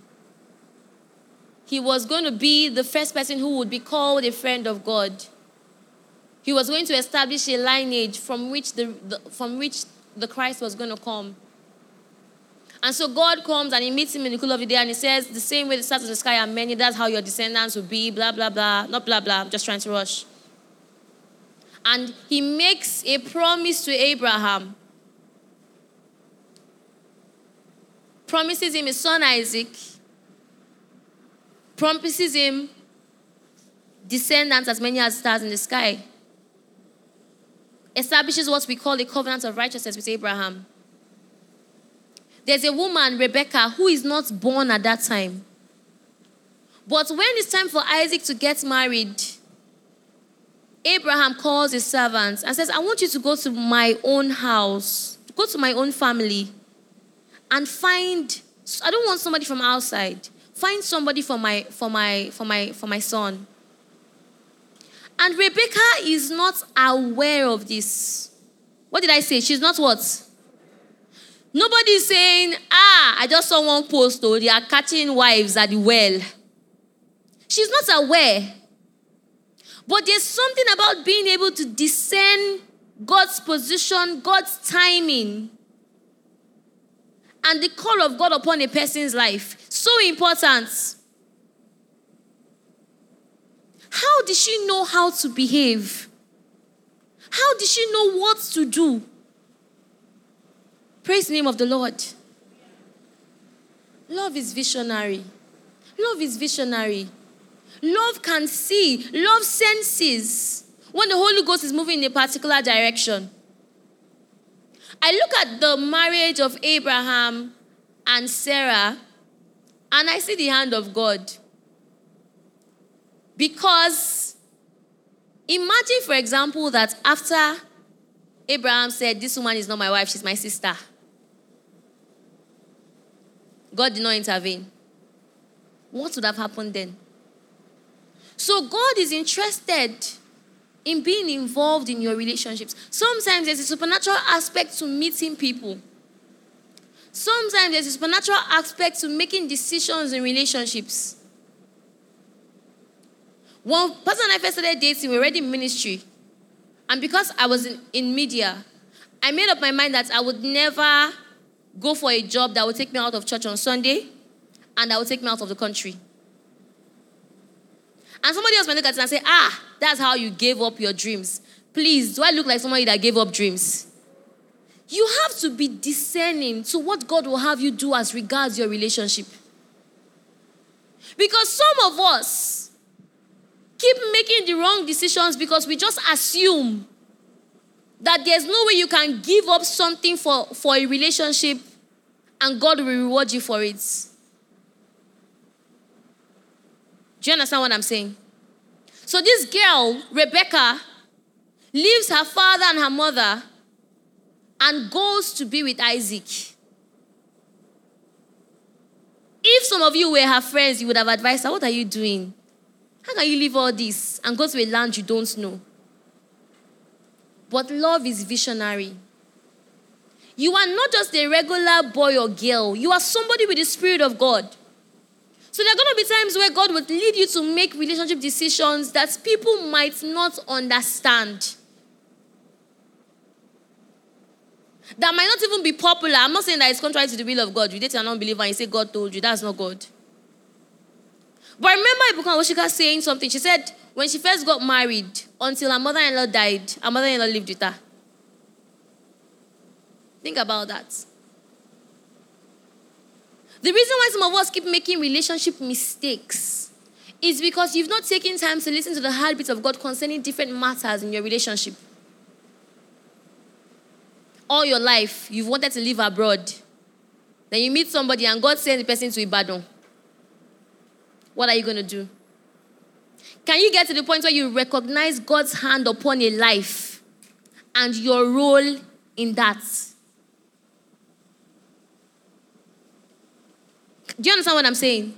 He was going to be the first person who would be called a friend of God. He was going to establish a lineage from which the, the from which the Christ was going to come. And so God comes and he meets him in the cool of the day and he says, The same way the stars in the sky are many, that's how your descendants will be, blah, blah, blah. Not blah, blah, I'm just trying to rush. And he makes a promise to Abraham. Promises him his son Isaac. Promises him descendants as many as stars in the sky. Establishes what we call a covenant of righteousness with Abraham. There's a woman, Rebecca, who is not born at that time. But when it's time for Isaac to get married, Abraham calls his servants and says, I want you to go to my own house, go to my own family, and find, I don't want somebody from outside. Find somebody for my for my for my for my son. And Rebecca is not aware of this. What did I say? She's not what? Nobody's saying, ah, I just saw one post, oh, they are catching wives at the well. She's not aware. But there's something about being able to discern God's position, God's timing, and the call of God upon a person's life. So important. How did she know how to behave? How did she know what to do? Praise the name of the Lord. Love is visionary. Love is visionary. Love can see, love senses when the Holy Ghost is moving in a particular direction. I look at the marriage of Abraham and Sarah, and I see the hand of God. Because imagine, for example, that after Abraham said, This woman is not my wife, she's my sister. God did not intervene. What would have happened then? So God is interested in being involved in your relationships. Sometimes there's a supernatural aspect to meeting people. Sometimes there's a supernatural aspect to making decisions in relationships. When person I first started dating, we were already in ministry. And because I was in, in media, I made up my mind that I would never go for a job that will take me out of church on Sunday and that will take me out of the country. And somebody else might look at it and say, ah, that's how you gave up your dreams. Please, do I look like somebody that gave up dreams? You have to be discerning to what God will have you do as regards your relationship. Because some of us keep making the wrong decisions because we just assume that there's no way you can give up something for, for a relationship and God will reward you for it. Do you understand what I'm saying? So this girl, Rebecca, leaves her father and her mother and goes to be with Isaac. If some of you were her friends, you would have advised her, What are you doing? How can you leave all this and go to a land you don't know? But love is visionary. You are not just a regular boy or girl, you are somebody with the Spirit of God. So there are going to be times where God would lead you to make relationship decisions that people might not understand. That might not even be popular. I'm not saying that it's contrary to the will of God. You date an unbeliever and you say God told you. That's not God. But I remember Ibukun Awosika saying something. She said when she first got married, until her mother-in-law died, her mother-in-law lived with her. Think about that. The reason why some of us keep making relationship mistakes is because you've not taken time to listen to the heartbeat of God concerning different matters in your relationship. All your life, you've wanted to live abroad. Then you meet somebody and God sends the person to Ibadan. What are you going to do? Can you get to the point where you recognize God's hand upon a life and your role in that? Do you understand what I'm saying?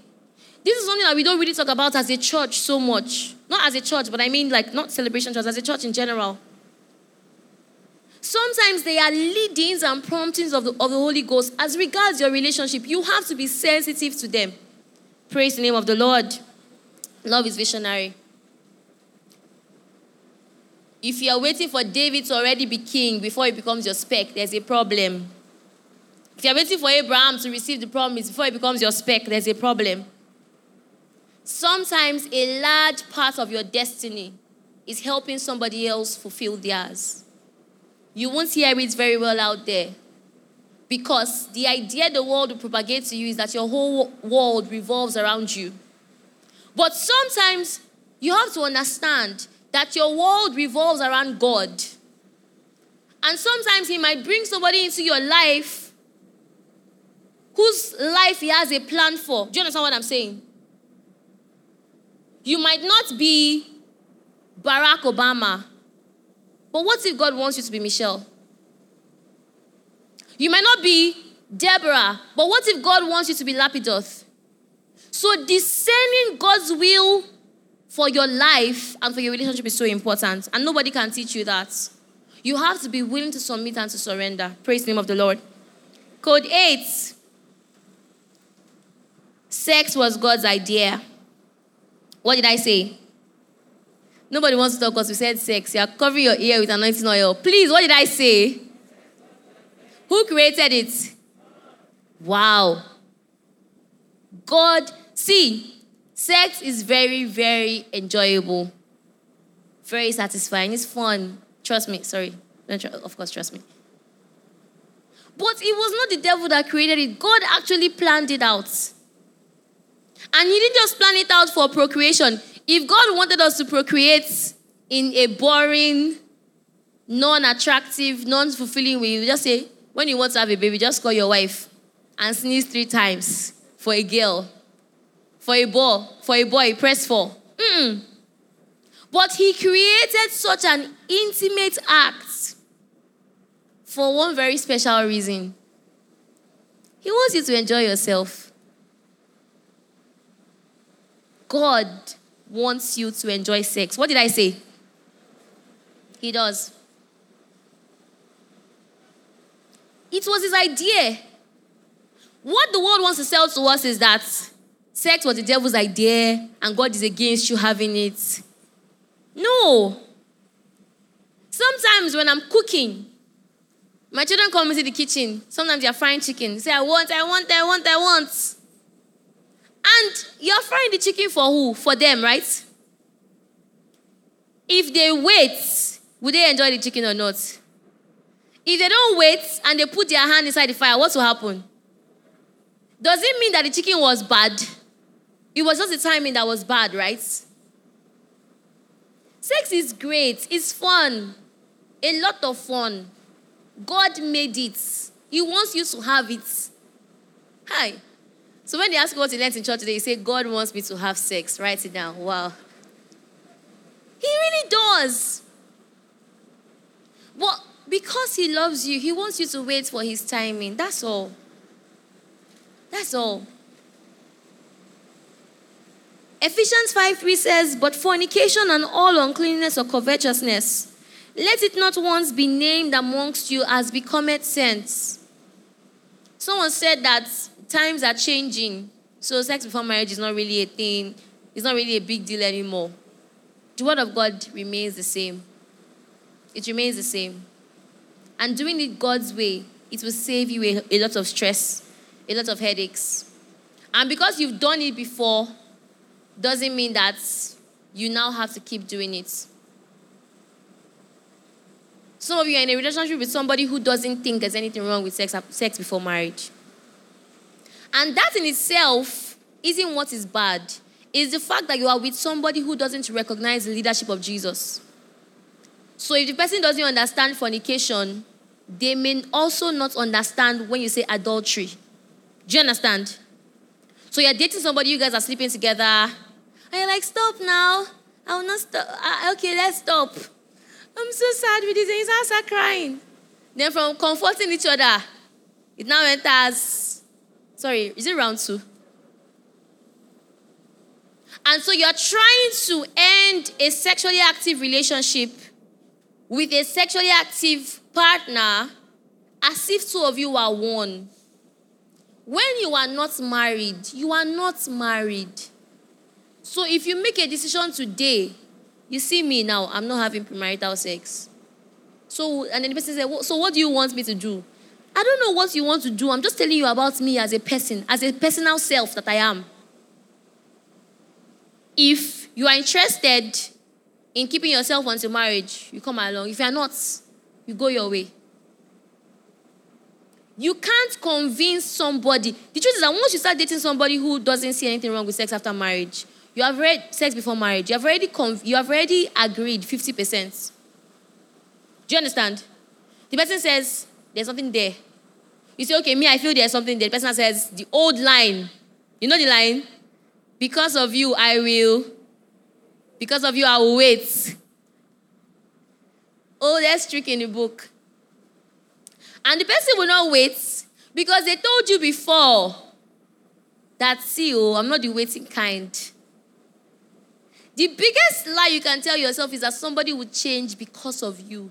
This is something that we don't really talk about as a church so much. Not as a church, but I mean like not celebration church, as a church in general. Sometimes they are leadings and promptings of the, of the Holy Ghost as regards your relationship. You have to be sensitive to them. Praise the name of the Lord. Love is visionary. If you are waiting for David to already be king before he becomes your spec, there's a problem. If you're waiting for Abraham to receive the promise before it becomes your spec, there's a problem. Sometimes a large part of your destiny is helping somebody else fulfill theirs. You won't hear it very well out there because the idea the world will propagate to you is that your whole world revolves around you. But sometimes you have to understand that your world revolves around God. And sometimes He might bring somebody into your life whose life he has a plan for. Do you understand what I'm saying? You might not be Barack Obama, but what if God wants you to be Michelle? You might not be Deborah, but what if God wants you to be Lapidoth? So discerning God's will for your life and for your relationship is so important, and nobody can teach you that. You have to be willing to submit and to surrender. Praise the name of the Lord. Code 8 Sex was God's idea. What did I say? Nobody wants to talk because we said sex. You're covering your ear with anointing oil. Please, what did I say? Who created it? Wow. God, see, sex is very, very enjoyable, very satisfying. It's fun. Trust me. Sorry. Of course, trust me. But it was not the devil that created it, God actually planned it out. And He didn't just plan it out for procreation. If God wanted us to procreate in a boring, non attractive, non fulfilling way, He would just say, when you want to have a baby, just call your wife and sneeze three times for a girl. For a boy, for a boy, press four. Mm-mm. But he created such an intimate act for one very special reason. He wants you to enjoy yourself. God wants you to enjoy sex. What did I say? He does. It was his idea. What the world wants to sell to us is that sex was the devil's idea and God is against you having it. No. Sometimes when I'm cooking, my children come into the kitchen. Sometimes they're frying chicken. They say, I want, I want, I want, I want. And you're frying the chicken for who? For them, right? if they wait, will they enjoy the chicken or not? If they don't wait and they put their hand inside the fire, what will happen? Does it mean that the chicken was bad? It was just the timing that was bad, right? Sex is great, it's fun, a lot of fun. God made it, He wants you to have it. Hi. So when they ask you what you learned in church today, you say, God wants me to have sex. Write it down. Wow. He really does. But because He loves you, He wants you to wait for His timing. That's all. That's all. Ephesians 5 3 says, But fornication and all uncleanness or covetousness, let it not once be named amongst you as becometh saints. Someone said that times are changing, so sex before marriage is not really a thing, it's not really a big deal anymore. The word of God remains the same. It remains the same. And doing it God's way, it will save you a, a lot of stress, a lot of headaches. And because you've done it before, doesn't mean that you now have to keep doing it. Some of you are in a relationship with somebody who doesn't think there's anything wrong with sex, sex before marriage. And that in itself isn't what is bad. It's the fact that you are with somebody who doesn't recognize the leadership of Jesus. So if the person doesn't understand fornication, they may also not understand when you say adultery. Do you understand? So you're dating somebody, you guys are sleeping together, and you're like, stop now. I will not stop. Uh, okay, let's stop. I'm so sad with this. And you start crying. Then from comforting each other, it now enters, sorry, is it round two? And so you're trying to end a sexually active relationship with a sexually active partner as if two of you are one. When you are not married, you are not married. So if you make a decision today, you see me now, I'm not having premarital sex. So, and then the person said, So what do you want me to do? I don't know what you want to do. I'm just telling you about me as a person, as a personal self that I am. If you are interested in keeping yourself until marriage, you come along. If you are not, you go your way. You can't convince somebody. The truth is that once you start dating somebody who doesn't see anything wrong with sex after marriage, you have read sex before marriage. You have already conv- you have already agreed 50%. Do you understand? The person says there's something there. You say, okay, me, I feel there's something there. The person says the old line. You know the line? Because of you, I will. Because of you, I will wait. Oh, that's trick in the book. And the person will not wait because they told you before that, see, oh, I'm not the waiting kind. The biggest lie you can tell yourself is that somebody will change because of you.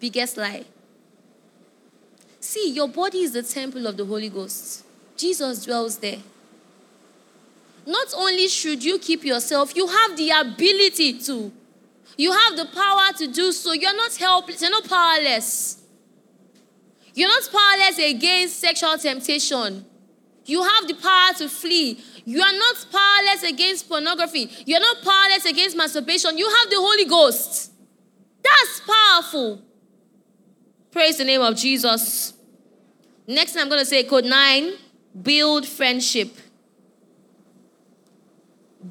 Biggest lie. See, your body is the temple of the Holy Ghost. Jesus dwells there. Not only should you keep yourself, you have the ability to. You have the power to do so. You're not helpless, you're not powerless. You're not powerless against sexual temptation. You have the power to flee. You are not powerless against pornography. You're not powerless against masturbation. You have the Holy Ghost. That's powerful. Praise the name of Jesus. Next I'm going to say, code nine build friendship.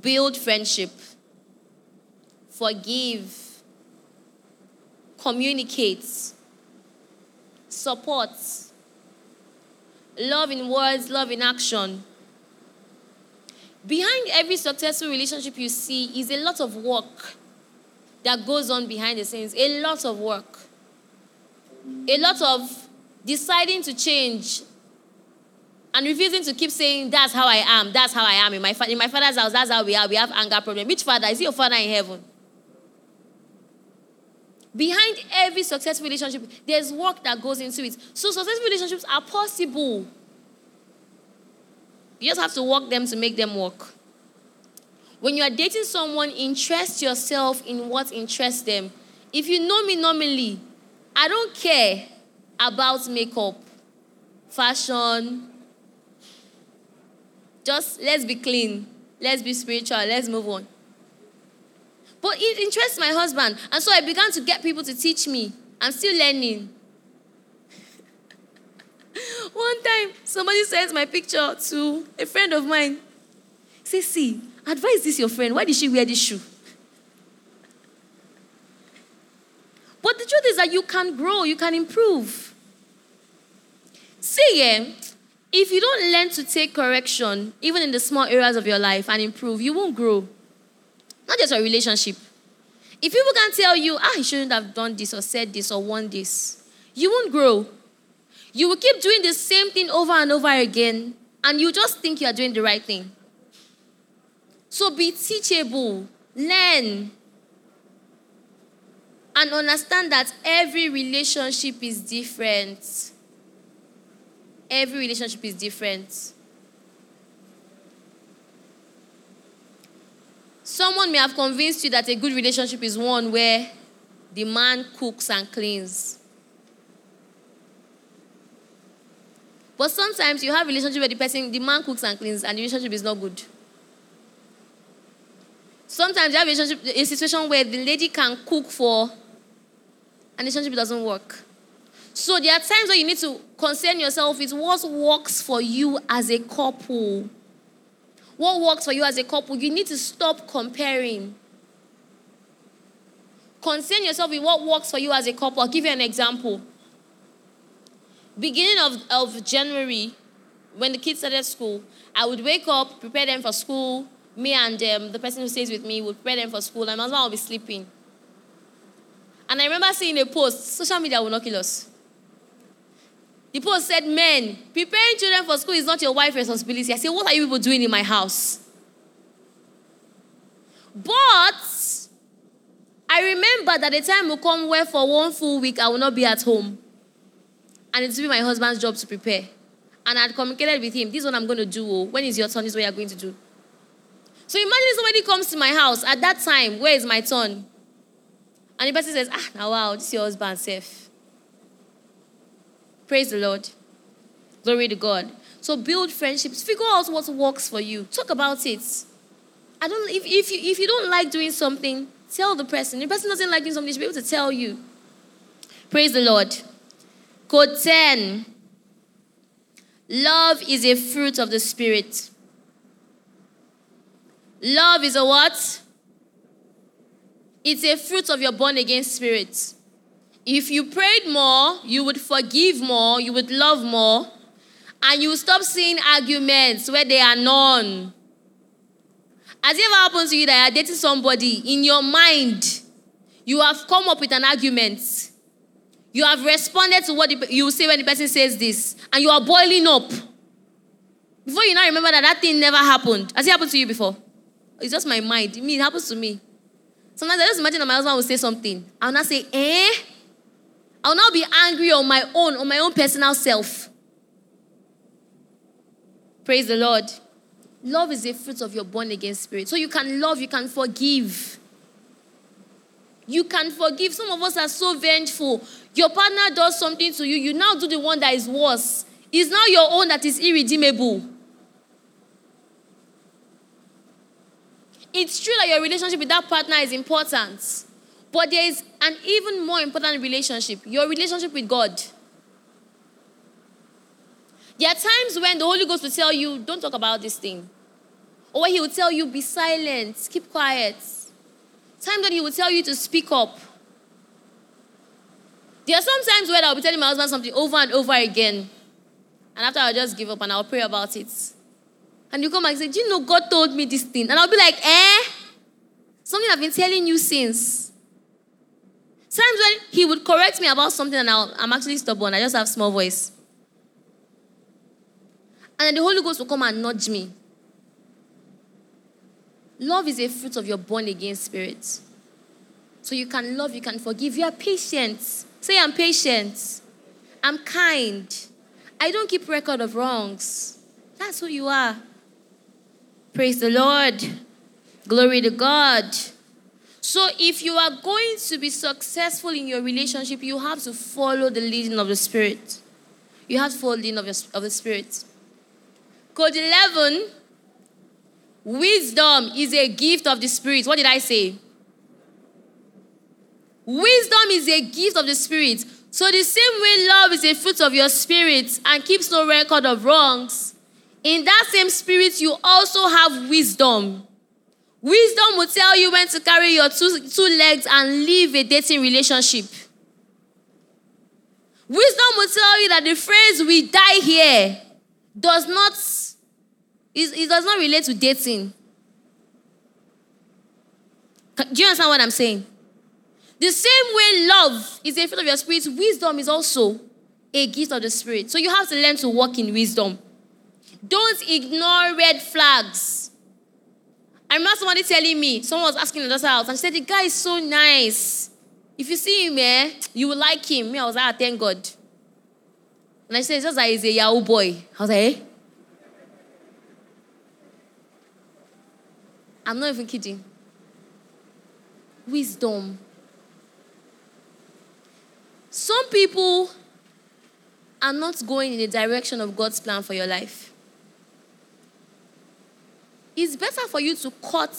Build friendship. Forgive. Communicate. Support. Love in words, love in action. Behind every successful relationship you see is a lot of work that goes on behind the scenes. A lot of work. A lot of deciding to change and refusing to keep saying, That's how I am, that's how I am. In my, in my father's house, that's how we are. We have anger problem. Which father? Is he your father in heaven? Behind every successful relationship, there's work that goes into it. So, successful relationships are possible. You just have to work them to make them work. When you are dating someone, interest yourself in what interests them. If you know me normally, I don't care about makeup, fashion. Just let's be clean, let's be spiritual, let's move on. But it interests my husband. And so I began to get people to teach me. I'm still learning. One time, somebody sent my picture to a friend of mine. He says, See, advise this your friend. Why did she wear this shoe? But the truth is that you can grow, you can improve. See, yeah, if you don't learn to take correction, even in the small areas of your life, and improve, you won't grow. Not just a relationship. If people can tell you, ah, you shouldn't have done this or said this or won this, you won't grow. You will keep doing the same thing over and over again, and you just think you are doing the right thing. So be teachable, learn, and understand that every relationship is different. Every relationship is different. Someone may have convinced you that a good relationship is one where the man cooks and cleans. But sometimes you have a relationship where the person, the man cooks and cleans, and the relationship is not good. Sometimes you have a relationship, a situation where the lady can cook for, and the relationship doesn't work. So there are times where you need to concern yourself with what works for you as a couple. What works for you as a couple? You need to stop comparing. Concern yourself with what works for you as a couple. I'll give you an example. Beginning of, of January, when the kids started school, I would wake up, prepare them for school. Me and um, the person who stays with me would prepare them for school, and my husband would be sleeping. And I remember seeing a post social media will not kill us. The post said, Men, preparing children for school is not your wife's responsibility. I said, What are you people doing in my house? But I remember that the time will come where for one full week I will not be at home. And it will be my husband's job to prepare. And I had communicated with him, this is what I'm going to do. Oh. When is your turn? This is what you're going to do. So imagine somebody comes to my house at that time, where is my turn? And the person says, ah, now wow, this is your husband safe. Praise the Lord. Glory to God. So build friendships. Figure out what works for you. Talk about it. I don't if, if you if you don't like doing something, tell the person. If the person doesn't like doing something, they should be able to tell you. Praise the Lord. Code 10. Love is a fruit of the Spirit. Love is a what? It's a fruit of your born again spirit. If you prayed more, you would forgive more, you would love more, and you would stop seeing arguments where they are none. Has it ever happened to you that you're dating somebody in your mind? You have come up with an argument. You have responded to what you say when the person says this, and you are boiling up. Before you now remember that that thing never happened. Has it happened to you before? It's just my mind. It happens to me. Sometimes I just imagine that my husband will say something. I'll not say, eh? I'll now be angry on my own, on my own personal self. Praise the Lord. Love is a fruit of your born again spirit. So you can love, you can forgive. You can forgive. Some of us are so vengeful. Your partner does something to you, you now do the one that is worse. It's now your own that is irredeemable. It's true that your relationship with that partner is important. But there is an even more important relationship your relationship with God. There are times when the Holy Ghost will tell you, don't talk about this thing. Or he will tell you, be silent, keep quiet. Times when he will tell you to speak up. There are some times where I'll be telling my husband something over and over again. And after I'll just give up and I'll pray about it. And you come back and say, Do you know God told me this thing? And I'll be like, Eh? Something I've been telling you since. Times when he would correct me about something and i am actually stubborn, I just have small voice. And then the Holy Ghost will come and nudge me. Love is a fruit of your born again spirit. So you can love, you can forgive. You are patient. Say, I'm patient. I'm kind. I don't keep record of wrongs. That's who you are. Praise the Lord. Glory to God. So, if you are going to be successful in your relationship, you have to follow the leading of the Spirit. You have to follow the leading of, your, of the Spirit. Code 11 Wisdom is a gift of the Spirit. What did I say? Wisdom is a gift of the Spirit. So, the same way love is a fruit of your spirit and keeps no record of wrongs, in that same spirit, you also have wisdom. Wisdom will tell you when to carry your two, two legs and leave a dating relationship. Wisdom will tell you that the phrase we die here does not it, does not relate to dating. Do you understand what I'm saying? The same way love is a fruit of your spirit, wisdom is also a gift of the spirit. So you have to learn to walk in wisdom. Don't ignore red flags. I remember somebody telling me, someone was asking the daughter out, and she said, The guy is so nice. If you see him, eh, you will like him. Me, I was like, ah, thank God. And I said, it's just like he's a Yahoo boy. I was like, eh? I'm not even kidding. Wisdom. Some people are not going in the direction of God's plan for your life. It's better for you to cut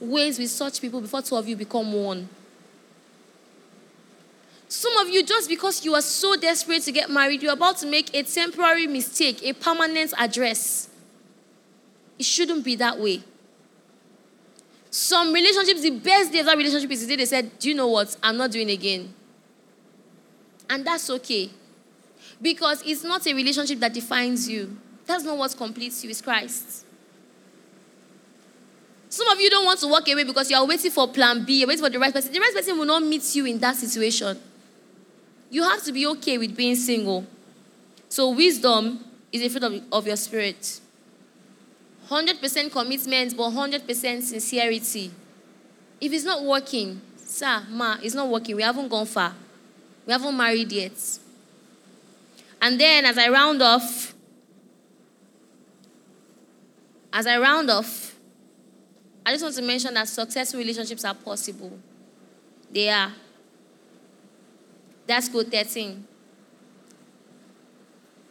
ways with such people before two of you become one. Some of you, just because you are so desperate to get married, you're about to make a temporary mistake, a permanent address. It shouldn't be that way. Some relationships, the best day of that relationship is the day they said, Do you know what? I'm not doing again. And that's okay. Because it's not a relationship that defines you. That's not what completes you, it's Christ. Some of you don't want to walk away because you are waiting for plan B, you're waiting for the right person. The right person will not meet you in that situation. You have to be okay with being single. So, wisdom is a fruit of, of your spirit. 100% commitment, but 100% sincerity. If it's not working, sir, ma, it's not working. We haven't gone far. We haven't married yet. And then, as I round off, as I round off, I just want to mention that successful relationships are possible. They are. That's code 13.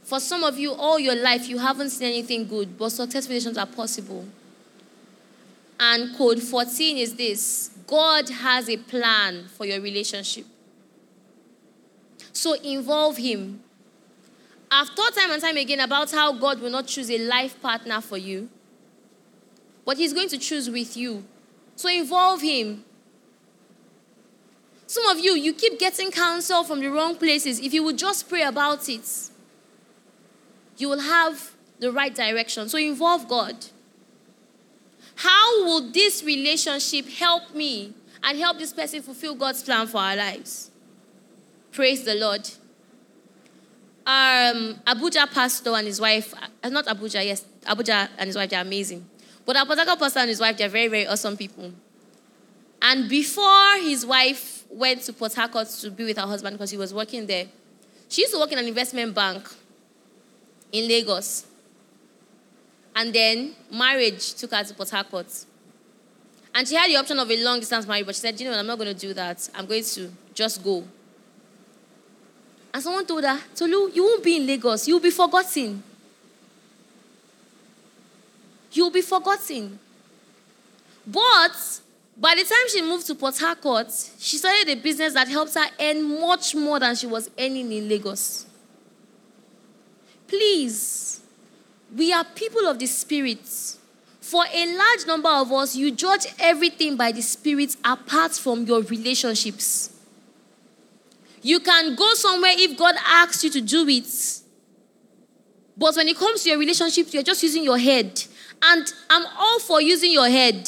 For some of you, all your life, you haven't seen anything good, but successful relationships are possible. And code 14 is this God has a plan for your relationship. So involve Him. I've thought time and time again about how God will not choose a life partner for you, but He's going to choose with you. So involve Him. Some of you, you keep getting counsel from the wrong places. If you would just pray about it, you will have the right direction. So involve God. How will this relationship help me and help this person fulfill God's plan for our lives? Praise the Lord. Um, Abuja pastor and his wife, uh, not Abuja, yes, Abuja and his wife, they're amazing. But Abuja pastor and his wife, they're very, very awesome people. And before his wife went to Port Harcourt to be with her husband because he was working there. She used to work in an investment bank in Lagos. And then marriage took her to Port Harcourt. And she had the option of a long distance marriage, but she said, you know, what, I'm not going to do that. I'm going to just go. And someone told her, Tolu, you won't be in Lagos. You'll be forgotten. You'll be forgotten. But by the time she moved to Port Harcourt, she started a business that helped her earn much more than she was earning in Lagos. Please, we are people of the Spirit. For a large number of us, you judge everything by the Spirit apart from your relationships. You can go somewhere if God asks you to do it. But when it comes to your relationships, you're just using your head. And I'm all for using your head.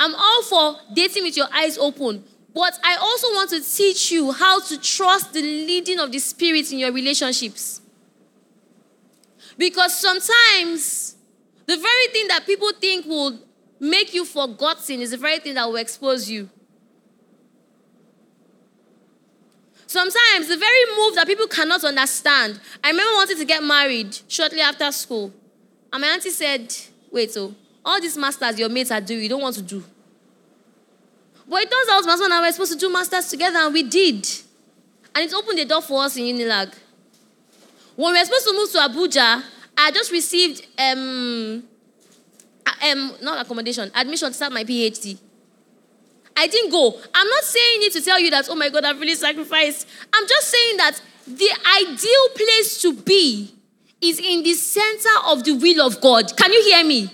I'm all for dating with your eyes open. But I also want to teach you how to trust the leading of the Spirit in your relationships. Because sometimes the very thing that people think will make you forgotten is the very thing that will expose you. Sometimes the very move that people cannot understand. I remember wanting to get married shortly after school. And my auntie said, Wait, so all these masters your mates are doing, you don't want to do. But it turns out my husband and I were supposed to do masters together, and we did. And it opened the door for us in Unilag. When we were supposed to move to Abuja, I just received um, um not accommodation, admission to start my PhD. I didn't go. I'm not saying it to tell you that, oh my God, I've really sacrificed. I'm just saying that the ideal place to be is in the center of the will of God. Can you hear me?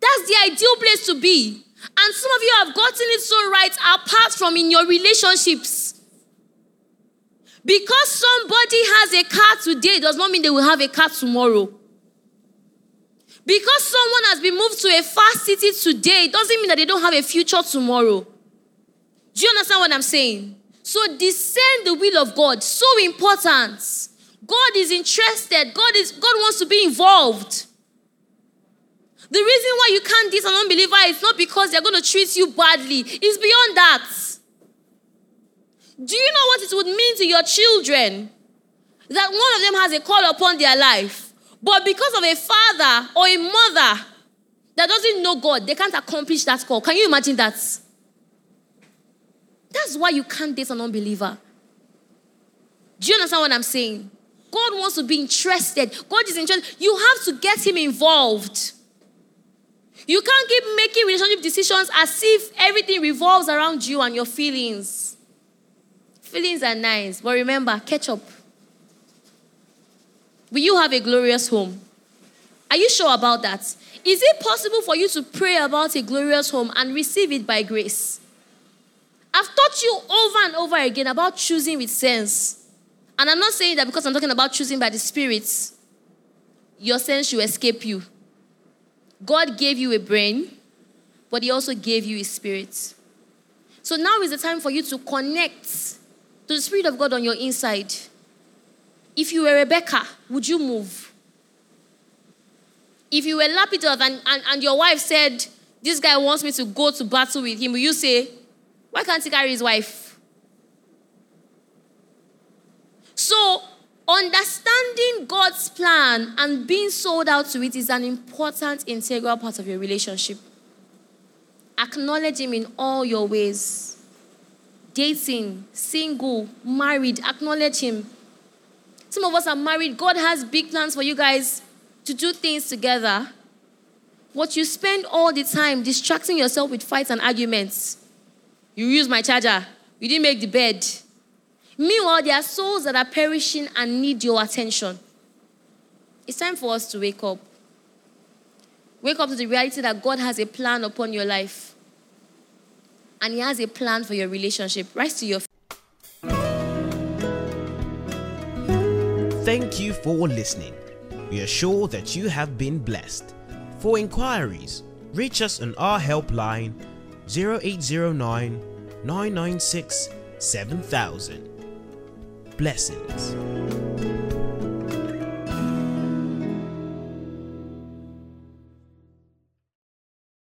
That's the ideal place to be. And some of you have gotten it so right apart from in your relationships. Because somebody has a car today does not mean they will have a car tomorrow. Because someone has been moved to a far city today doesn't mean that they don't have a future tomorrow. Do you understand what I'm saying? So discern the will of God. So important. God is interested. God is God wants to be involved. The reason why you can't date an unbeliever is not because they're going to treat you badly. It's beyond that. Do you know what it would mean to your children that one of them has a call upon their life, but because of a father or a mother that doesn't know God, they can't accomplish that call? Can you imagine that? That's why you can't date an unbeliever. Do you understand what I'm saying? God wants to be interested. God is interested. You have to get him involved. You can't keep making relationship decisions as if everything revolves around you and your feelings. Feelings are nice, but remember, catch up. Will you have a glorious home? Are you sure about that? Is it possible for you to pray about a glorious home and receive it by grace? I've taught you over and over again about choosing with sense. And I'm not saying that because I'm talking about choosing by the Spirit, your sense should escape you. God gave you a brain, but He also gave you a spirit. So now is the time for you to connect to the Spirit of God on your inside. If you were Rebecca, would you move? If you were Lapidoth and, and, and your wife said, This guy wants me to go to battle with him, will you say, Why can't he carry his wife? So Understanding God's plan and being sold out to it is an important, integral part of your relationship. Acknowledge Him in all your ways. Dating, single, married, acknowledge Him. Some of us are married. God has big plans for you guys to do things together. What you spend all the time distracting yourself with fights and arguments. You use my charger. You didn't make the bed. Meanwhile, there are souls that are perishing and need your attention. It's time for us to wake up. Wake up to the reality that God has a plan upon your life. And He has a plan for your relationship. Rise to your feet. Thank you for listening. We are sure that you have been blessed. For inquiries, reach us on our helpline 0809 996 7000. Blessings.